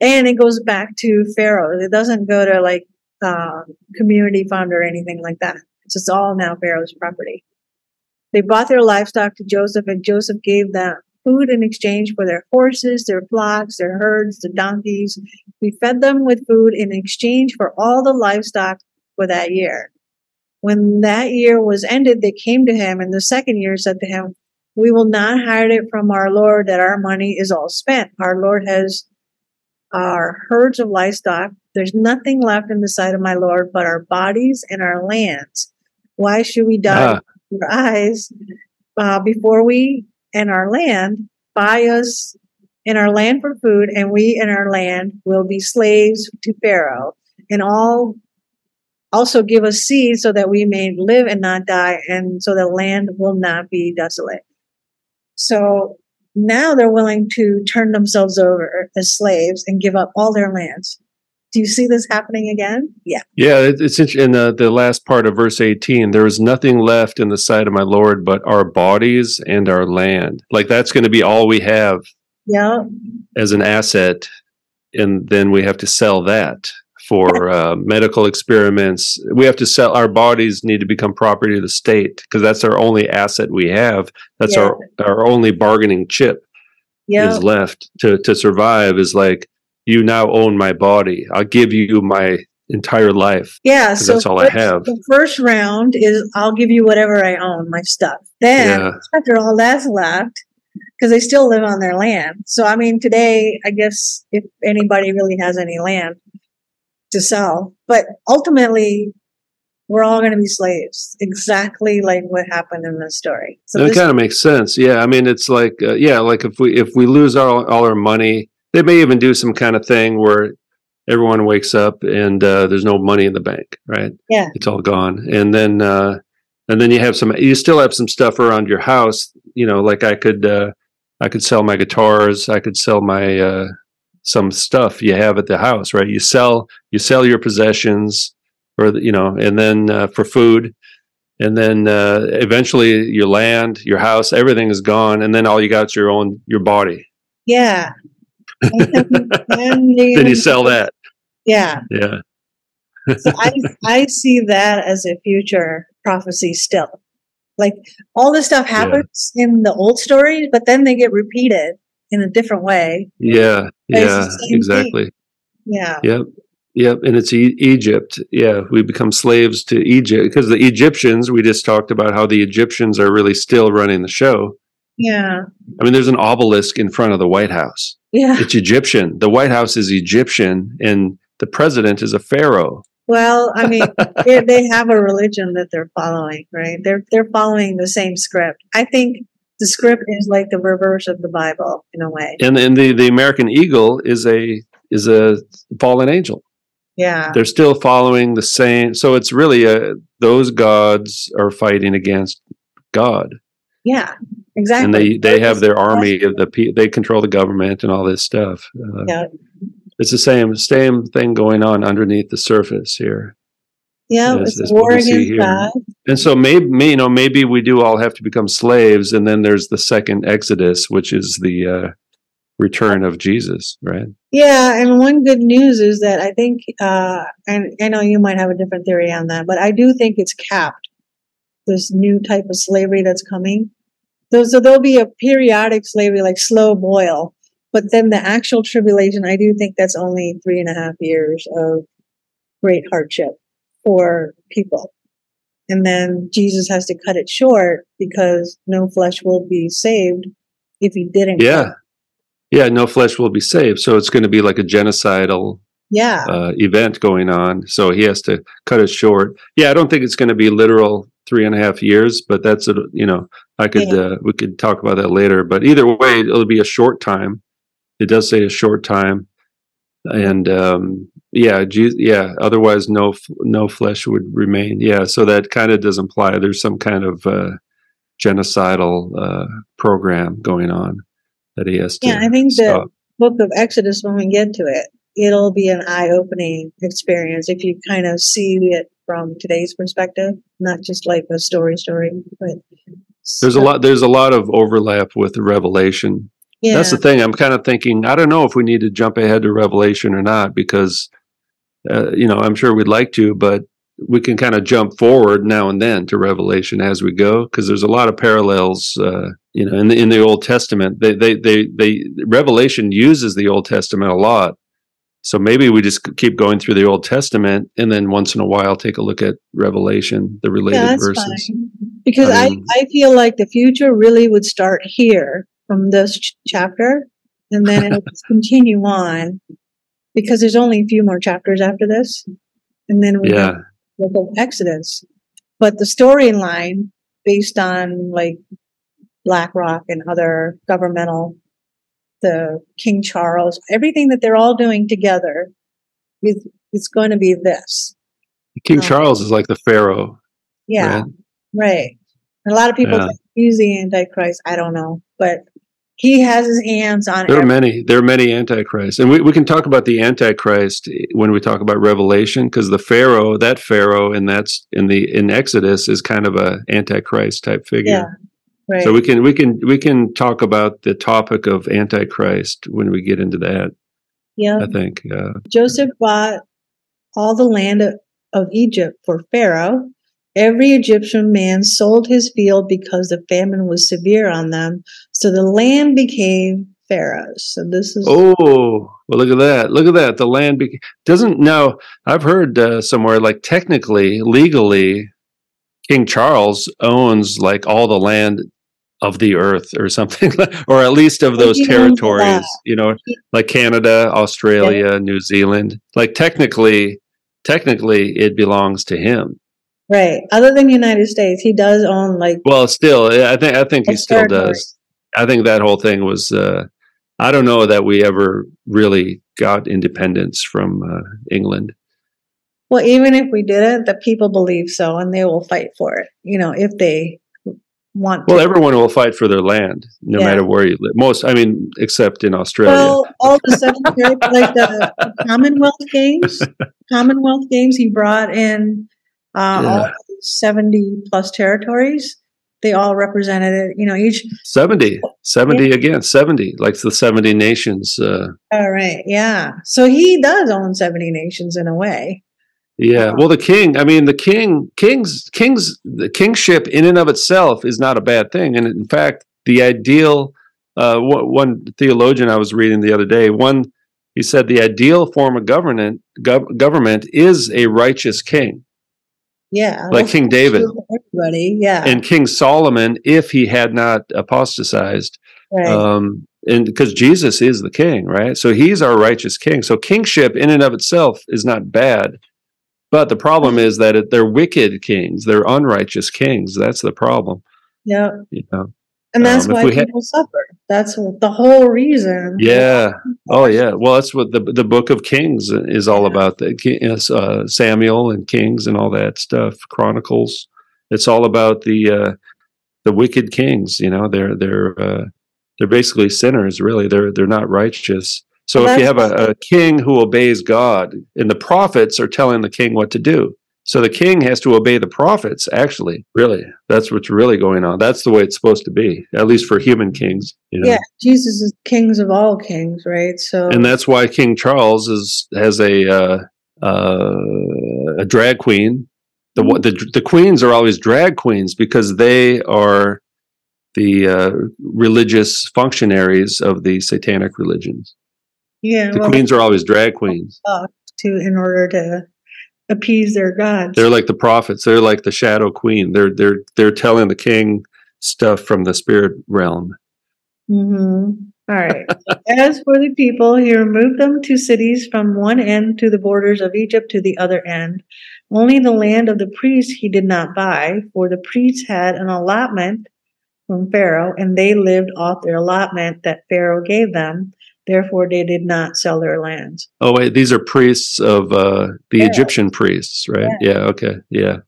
and it goes back to Pharaoh. It doesn't go to like uh, community fund or anything like that. It's just all now Pharaoh's property. They bought their livestock to Joseph, and Joseph gave them food in exchange for their horses, their flocks, their herds, the donkeys. We fed them with food in exchange for all the livestock for that year. When that year was ended, they came to him, and the second year said to him, We will not hide it from our Lord that our money is all spent. Our Lord has our herds of livestock. There's nothing left in the sight of my Lord but our bodies and our lands. Why should we die ah, your eyes uh, before we and our land buy us in our land for food, and we and our land will be slaves to Pharaoh, and all also give us seed so that we may live and not die, and so the land will not be desolate. So now they're willing to turn themselves over as slaves and give up all their lands. Do you see this happening again? Yeah. yeah. It's in the, the last part of verse eighteen. There is nothing left in the sight of my Lord but our bodies and our land. Like that's going to be all we have Yeah. as an asset, and then we have to sell that for uh, medical experiments. We have to sell our bodies. Need to become property of the state because that's our only asset we have. That's our our only bargaining chip Yeah. is left to to survive. Is like you now own my body. I'll give you my entire life. Yeah, so that's all I have. The first round is I'll give you whatever I own, my stuff. Then Yeah. after all that's left, because they still live on their land. So I mean, today I guess if anybody really has any land to sell, but ultimately we're all going to be slaves, exactly like what happened in this story. So it kind of makes sense. Yeah, I mean, it's like uh, yeah, like if we if we lose all all our money, they may even do some kind of thing where everyone wakes up and uh, there's no money in the bank, right? Yeah. It's all gone. And then, uh, and then you have some, you still have some stuff around your house, you know, like I could, uh, I could sell my guitars. I could sell my, uh, some stuff you have at the house, right? You sell, you sell your possessions or, you know, and then, uh, for food. And then, uh, eventually your land, your house, everything is gone. And then all you got is your own, your body. Yeah. And then- then you're Then you sell that. Yeah. Yeah. So I I see that as a future prophecy still. Like all this stuff happens in the old stories, but then they get repeated in a different way. Yeah. Yeah. same thing. Exactly. Yeah. Yep. Yep. And it's e- Egypt. Yeah. We become slaves to Egypt because the Egyptians, we just talked about how the Egyptians are really still running the show. Yeah. I mean, there's an obelisk in front of the White House. Yeah. It's Egyptian. The White House is Egyptian and the president is a pharaoh. Well, I mean, they they have a religion that they're following, right? They're they're following the same script. I think the script is like the reverse of the Bible in a way. And, and the, the American eagle is a, is a fallen angel. Yeah. They're still following the same. So it's really a, those gods are fighting against God. Yeah. Exactly. and they they have their army of the they control the government and all this stuff. Uh, Yeah. It's the same same thing going on underneath the surface here. Yeah, as- it's as war against. God. And so maybe may, you know maybe we do all have to become slaves, and then there's the second Exodus, which is the uh, return of Jesus, right? Yeah, and one good news is that I think, uh, and I know you might have a different theory on that, but I do think it's capped. This new type of slavery that's coming. So, so there'll be a periodic slavery, like slow boil, but then the actual tribulation, I do think that's only three and a half years of great hardship for people. And then Jesus has to cut it short because no flesh will be saved if he didn't. Yeah, yeah. No flesh will be saved, so it's going to be like a genocidal Yeah. uh, event going on. So he has to cut it short. Yeah, I don't think it's going to be literal three and a half years, but that's a, you know I could Yeah. uh, we could talk about that later. But either way, it'll be a short time. It does say a short time, and um, yeah, Je- yeah. Otherwise, no no flesh would remain. Yeah, so that kind of does imply there's some kind of uh, genocidal uh, program going on that he has to. Yeah, I think the book of Exodus, when we get to it, it'll be an eye opening experience if you kind of see it from today's perspective, not just like a story story, but There's a lot. There's a lot of overlap with the Revelation. Yeah, That's the thing. I'm kind of thinking. I don't know if we need to jump ahead to Revelation or not because, uh, you know, I'm sure we'd like to, but we can kind of jump forward now and then to Revelation as we go because there's a lot of parallels. Uh, you know, in the in the Old Testament, they they they they Revelation uses the Old Testament a lot. So maybe we just keep going through the Old Testament and then once in a while take a look at Revelation, the related yeah, verses. fine. Because I I, I feel like the future really would start here from this ch- chapter, and then it'll continue on because there's only a few more chapters after this, and then we Yeah. have the book of Exodus. But the storyline based on like BlackRock and other governmental, the King Charles, everything that they're all doing together is it's going to be this. King Oh. Charles is like the Pharaoh. Yeah, right? right. And a lot of people Yeah. think he's the Antichrist. I don't know, but he has his hands on There are every- many. There are many antichrists, and we, we can talk about the antichrist when we talk about Revelation, because the Pharaoh, that Pharaoh, and that's in the in Exodus is kind of a antichrist type figure. Yeah, right. So we can we can we can talk about the topic of antichrist when we get into that. yeah. I think. Uh, Joseph bought all the land of, of Egypt for Pharaoh. Every Egyptian man sold his field because the famine was severe on them. So the land became Pharaoh's. So this is oh, well, look at that! Look at that! The land doesn't now. I've heard uh, somewhere like technically, legally, King Charles owns like all the land of the earth or something, or at least of those he owns a territories. You know, like Canada, Australia, New Zealand. Like technically, technically, it belongs to him. Right. Other than the United States, he does own like Well, still, I think I think he still territories. does. I think that whole thing was uh, I don't know that we ever really got independence from uh, England. Well, even if we didn't, the people believe so, and they will fight for it. You know, if they want. Well, to. everyone will fight for their land, no Yeah. matter where you live. Most, I mean, except in Australia. Well, all the ter- like the Commonwealth Games, Commonwealth Games, he brought in uh, all Yeah. seventy plus territories. They all represented it. You know, each. 70, 70 again, 70, like the 70 nations. Uh, All right, yeah. So he does own seventy nations in a way. yeah. Well, the king, I mean, the king, kings, kings, the kingship in and of itself is not a bad thing. And in fact, the ideal, uh, one, one theologian I was reading the other day, one, he said the ideal form of government, gov- government is a righteous king, Yeah, like King David. Everybody, yeah, And King Solomon, if he had not apostatized, right. um, and because Jesus is the king, right? So he's our righteous king. So kingship in and of itself is not bad, but the problem is that it, they're wicked kings. They're unrighteous kings. That's the problem. yeah, You know? And that's um, why we had- people suffer. That's the whole reason. Yeah. Oh, yeah. Well, that's what the the Book of Kings is all Yeah. about. The uh, Samuel and Kings and all that stuff. Chronicles. It's all about the uh, the wicked kings. You know, they're they're uh, they're basically sinners. Really, they're they're not righteous. So Well, if you have a, a king who obeys God, and the prophets are telling the king what to do, so the king has to obey the prophets. Actually, really, that's what's really going on. That's the way it's supposed to be, at least for human kings. You know? Yeah, Jesus is kings of all kings, right? So and that's why King Charles is has a uh, uh, a drag queen. The, the the queens are always drag queens because they are the uh, religious functionaries of the satanic religions. yeah, The well, queens are always drag queens. to in order to appease their gods. They're like the prophets. They're like the shadow queen. They're they're they're telling the king stuff from the spirit realm. hmm All right. As for the people, he removed them to cities from one end to the borders of Egypt to the other end. Only the land of the priests he did not buy, for the priests had an allotment from Pharaoh, and they lived off their allotment that Pharaoh gave them. Therefore, they did not sell their lands. Oh wait, these are priests of uh, the Yeah. Egyptian priests, right? Yeah. Okay. Yeah.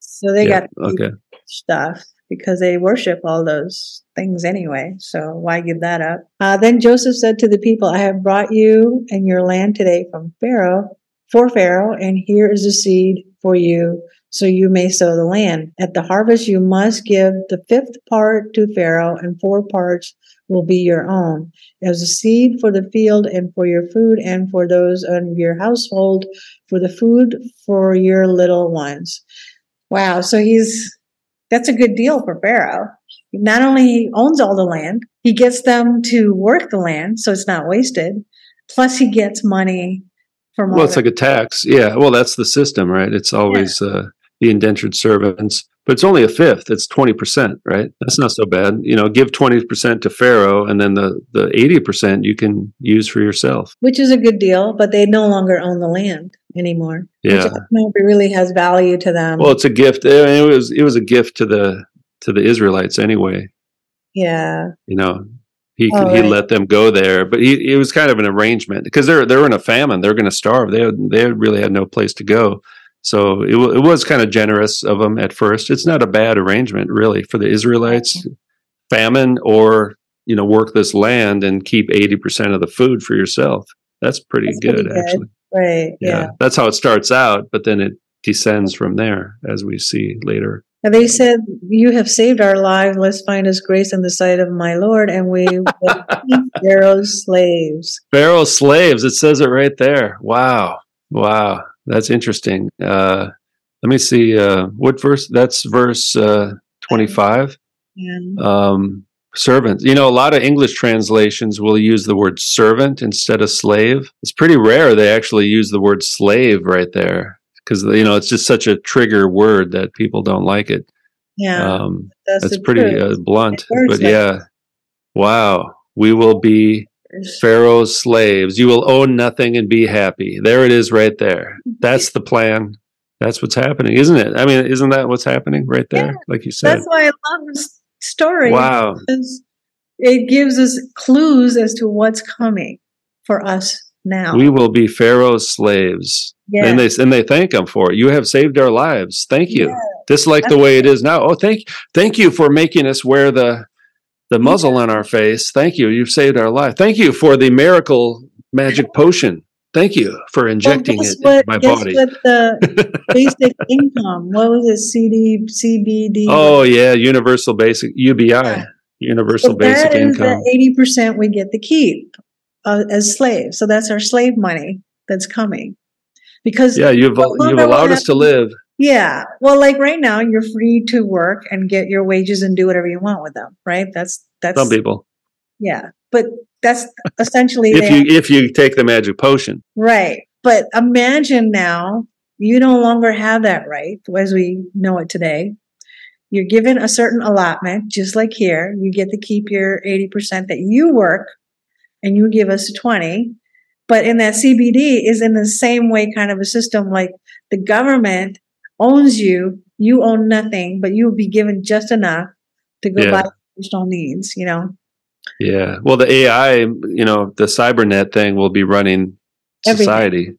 So they yeah. got okay. stuff because they worship all those things anyway. So why give that up? Uh, then Joseph said to the people, I have brought you and your land today from Pharaoh, for Pharaoh, and here is the seed for you, so you may sow the land. At the harvest, you must give the fifth part to Pharaoh, and four parts will be your own as a seed for the field and for your food and for those of your household for the food for your little ones. Wow. So he's, that's a good deal for Pharaoh. Not only he owns all the land, he gets them to work the land so it's not wasted. Plus he gets money from all Well, it's like a tax. Yeah. Well, that's the system, right? It's always uh, the indentured servants, but it's only a fifth. It's twenty percent, right? That's not so bad. You know, give twenty percent to Pharaoh, and then the the eighty percent you can use for yourself. which is a good deal, but they no longer own the land anymore. Yeah. I don't know if it really has value to them. Well, it's a gift. It was it was a gift to the to the Israelites anyway. yeah. You know, he Oh, he right. let them go there, but he it was kind of an arrangement because they're they're in a famine. They're going to starve. They they really had no place to go. So it, it was kind of generous of them at first. It's not a bad arrangement, really, for the Israelites. Famine or you know work this land and keep eighty percent of the food for yourself. That's pretty That's good, pretty good. actually. Right. Yeah. Yeah. that's how it starts out, but then it descends from there, as we see later. And they said, You have saved our lives. Let's find us grace in the sight of my Lord, and we will be Pharaoh's slaves. Pharaoh's slaves. It says it right there. Wow, wow, that's interesting. Uh, let me see. Uh, what verse? That's verse uh, twenty-five. Um, servant. You know, a lot of English translations will use the word servant instead of slave. It's pretty rare they actually use the word slave right there because you know it's just such a trigger word that people don't like it. yeah, Um, that's, that's pretty uh, blunt, but like- yeah. Wow, we will be Pharaoh's slaves. You will own nothing and be happy. There it is, right there. That's the plan. That's what's happening, isn't it? I mean, isn't that what's happening right there? Yeah, like you said. That's why I love this story. Wow. it gives us clues as to what's coming for us now. We will be Pharaoh's slaves. yeah. And they and they thank him for it. You have saved our lives. Thank you. Yeah. Just like the way it is now. Oh, thank thank you for making us wear the the muzzle on our face. Thank you. You've saved our life. Thank you for the miracle magic potion. Thank you for injecting guess it what, in my body. what the basic income? What was it? CD, CBD? Oh yeah, universal basic UBI, Yeah. universal So basic income. the eighty percent we get to keep uh, as slaves. So that's our slave money that's coming. Because Yeah, you've you've allowed us to live. Yeah. Well, like right now, you're free to work and get your wages and do whatever you want with them, right? That's that's Some people, yeah. But that's essentially if you if you take the magic potion, right. But imagine now you no longer have that right as we know it today. You're given a certain allotment, just like here. You get to keep your 80% that you work and you give us 20. But in that CBD is in the same way kind of a system like the government owns you, you own nothing, but you'll be given just enough to go Yeah. buy personal needs, you know? yeah. Well, the AI, you know, the cybernet thing will be running Everything. society.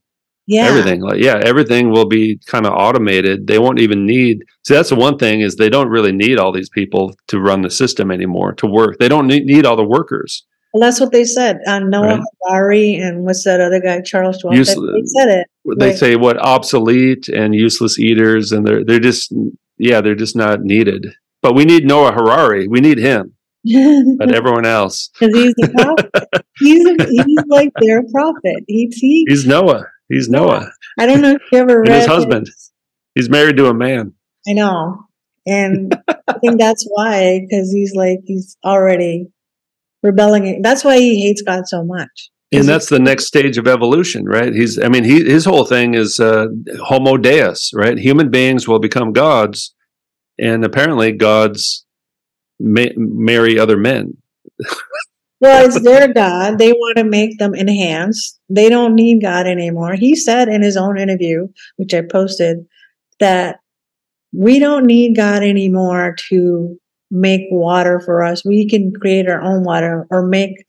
Yeah. everything like yeah everything will be kind of automated they won't even need see that's the one thing is they don't really need all these people to run the system anymore to work they don't need, need all the workers Well, that's what they said. Um, Noah Right. Harari and what's that other guy, Charles Schwab? They said it. They Right. say what obsolete and useless eaters and they're they're just yeah they're just not needed but we need noah harari we need him but everyone else Because he's the prophet. he's, a, he's like their prophet. He, he, he's noah he's noah I don't know if you ever read his husband. he's married to a man I know. And I think that's why, because he's like, he's already rebelling. That's why he hates God so much. And that's the next stage of evolution right he's i mean he his whole thing is uh homo deus right human beings will become gods and apparently gods ma- marry other men Well, it's their God. They want to make them enhanced. They don't need God anymore. He said in his own interview, which I posted, that we don't need God anymore to make water for us. We can create our own water or make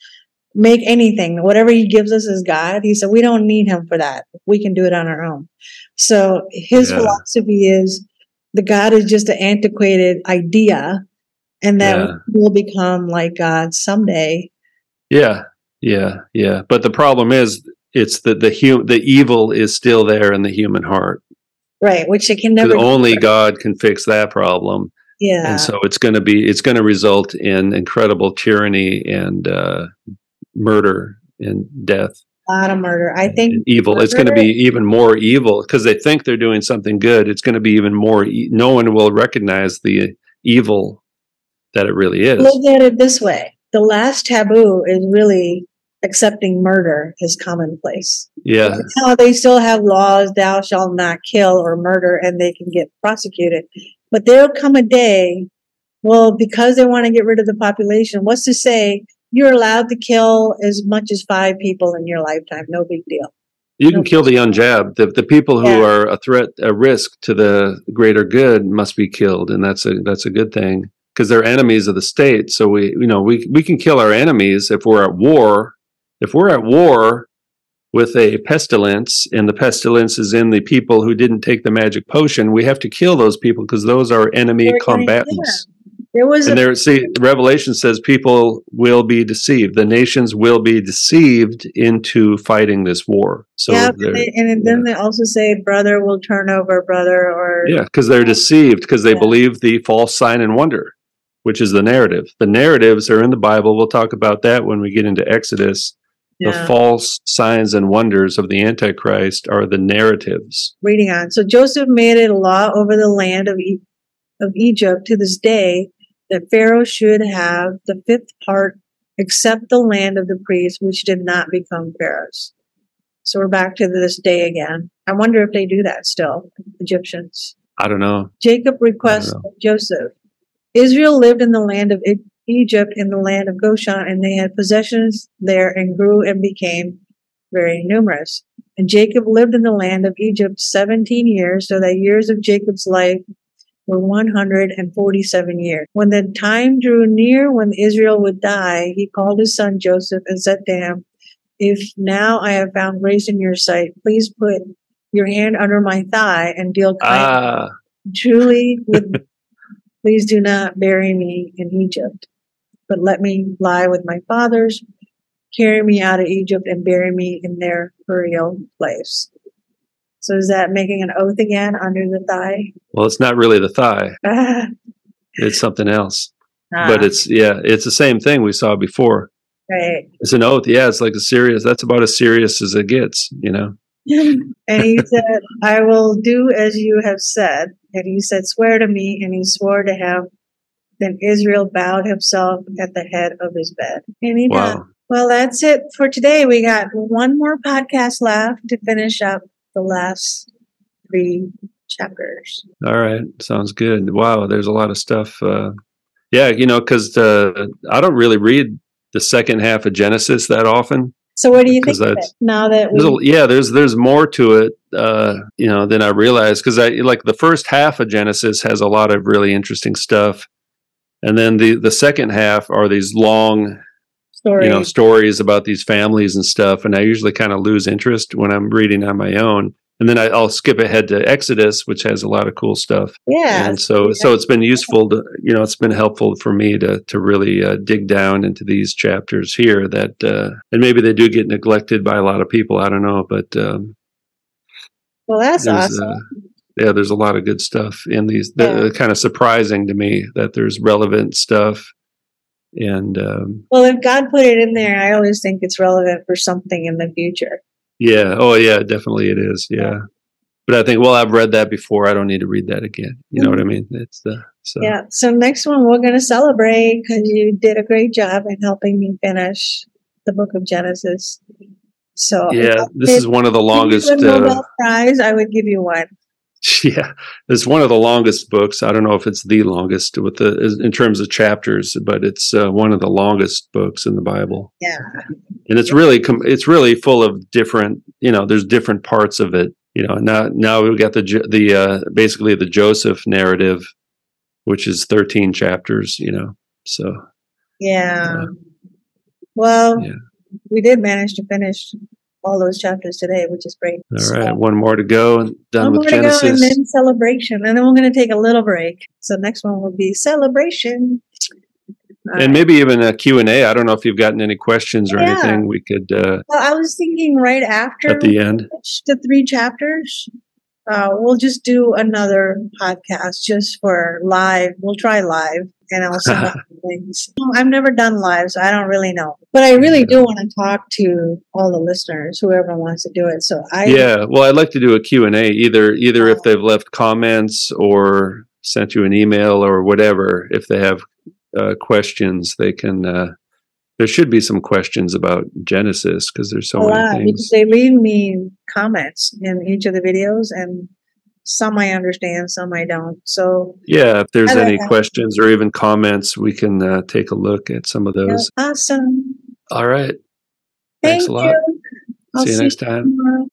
make anything. Whatever he gives us is God, he said we don't need him for that. We can do it on our own. So his Yeah. philosophy is the God is just an antiquated idea and that Yeah. will become like God someday. yeah yeah yeah but the problem is it's that the hu- the evil is still there in the human heart Right, which it can never. only god can fix that problem yeah, and so it's going to be it's going to result in incredible tyranny and uh murder and death a lot of murder. I think evil. It's going to be even more evil because they think they're doing something good. It's going to be even more. E- no one will recognize the evil that it really is. look at it this way: the last taboo is really accepting murder is commonplace. Yeah, Now they still have laws: "Thou shalt not kill" or murder, and they can get prosecuted. But there'll come a day, well, because they want to get rid of the population. What's to say you're allowed to kill as much as five people in your lifetime? No big deal. you can kill the unjabbed. The, the people who Yeah. are a threat, a risk to the greater good, must be killed, and that's a that's a good thing because they're enemies of the state. So we, you know, we we can kill our enemies if we're at war. If we're at war with a pestilence, and the pestilence is in the people who didn't take the magic potion, we have to kill those people because those are enemy gonna- combatants. There was a And there, see, Revelation says people will be deceived. The nations will be deceived into fighting this war. So, yeah, and, they, and then they also say brother will turn over brother or yeah, because they're deceived because they Yeah. believe the false sign and wonder, which is the narrative. The narratives are in the Bible. We'll talk about that when we get into Exodus. The Yeah. false signs and wonders of the Antichrist are the narratives. reading on. So Joseph made it a law over the land of e- of Egypt to this day that Pharaoh should have the fifth part except the land of the priests, which did not become Pharaoh's. So we're back to this day again. I wonder if they do that still, Egyptians. I don't know. Jacob requests know. Joseph. Israel lived in the land of Egypt, in the land of Goshen, and they had possessions there and grew and became very numerous. And Jacob lived in the land of Egypt 17 years, so that years of Jacob's life for 147 years. When the time drew near when Israel would die, he called his son Joseph and said to him, If now I have found grace in your sight, please put your hand under my thigh and deal kindly. Ah, Truly, with, please do not bury me in Egypt, but let me lie with my fathers. Carry me out of Egypt and bury me in their burial place. So is that making an oath again under the thigh? well, it's not really the thigh; it's something else. But ah, it's yeah, it's the same thing we saw before. right. It's an oath. Yeah, it's like a serious. That's about as serious as it gets. You know. and he said, I will do as you have said. And he said, Swear to me. And he swore to him. Then Israel bowed himself at the head of his bed. And he. Wow. Well, that's it for today. We got one more podcast left to finish up the last three chapters. All right. Sounds good. Wow. There's a lot of stuff. Uh, yeah, you know, because uh, I don't really read the second half of Genesis that often. So, what do you think of it that's- now that There's a, yeah, there's there's more to it, uh, you know, than I realized. Because I like the first half of Genesis has a lot of really interesting stuff, and then the the second half are these long You know stories about these families and stuff and i usually kind of lose interest when i'm reading on my own and then I, i'll skip ahead to exodus which has a lot of cool stuff yeah. and so so it's been useful to you know it's been helpful for me to to really uh, dig down into these chapters here that uh, and maybe they do get neglected by a lot of people i don't know but um well, that's awesome. uh, yeah there's a lot of good stuff in these Yeah. the, kind of surprising to me that there's relevant stuff and um well, if God put it in there, I always think it's relevant for something in the future. Yeah. Oh, yeah. Definitely, it is. Yeah. But I think, well, I've read that before. I don't need to read that again. You know what I mean? It's the so. Yeah. So next one we're going to celebrate because you did a great job in helping me finish the book of Genesis. So Yeah, this is one of the longest. Uh, Prize. I would give you one. yeah, it's one of the longest books. I don't know if it's the longest with the in terms of chapters, but it's uh, one of the longest books in the Bible, Yeah. and it's really com- it's really full of different. You know, there's different parts of it. You know, now now we've got the the uh, basically the Joseph narrative, which is 13 chapters. You know, so Yeah. Yeah. Well, Yeah. we did manage to finish all those chapters today, which is great. all So, right, one more to go and done one with more to go Genesis. and then celebration. And then we're going to take a little break. So next one will be celebration. All and right. maybe even a q&a i don't know if you've gotten any questions or Yeah. anything we could uh, Well, I was thinking right after at the end the three chapters, uh, we'll just do another podcast just for live. We'll try live and I'll send out things. I've never done live, so I don't really know. But I really do want to talk to all the listeners, whoever wants to do it. So I, yeah well i'd like to do a q&a either either if they've left comments or sent you an email or whatever if they have uh, questions they can uh, there should be some questions about genesis because there's so a lot many because things they leave me comments in each of the videos and some I understand, some I don't. So yeah if there's any that. questions or even comments we can uh, take a look at some of those awesome. all right Thank Thanks a lot. you. I'll see you next time tomorrow.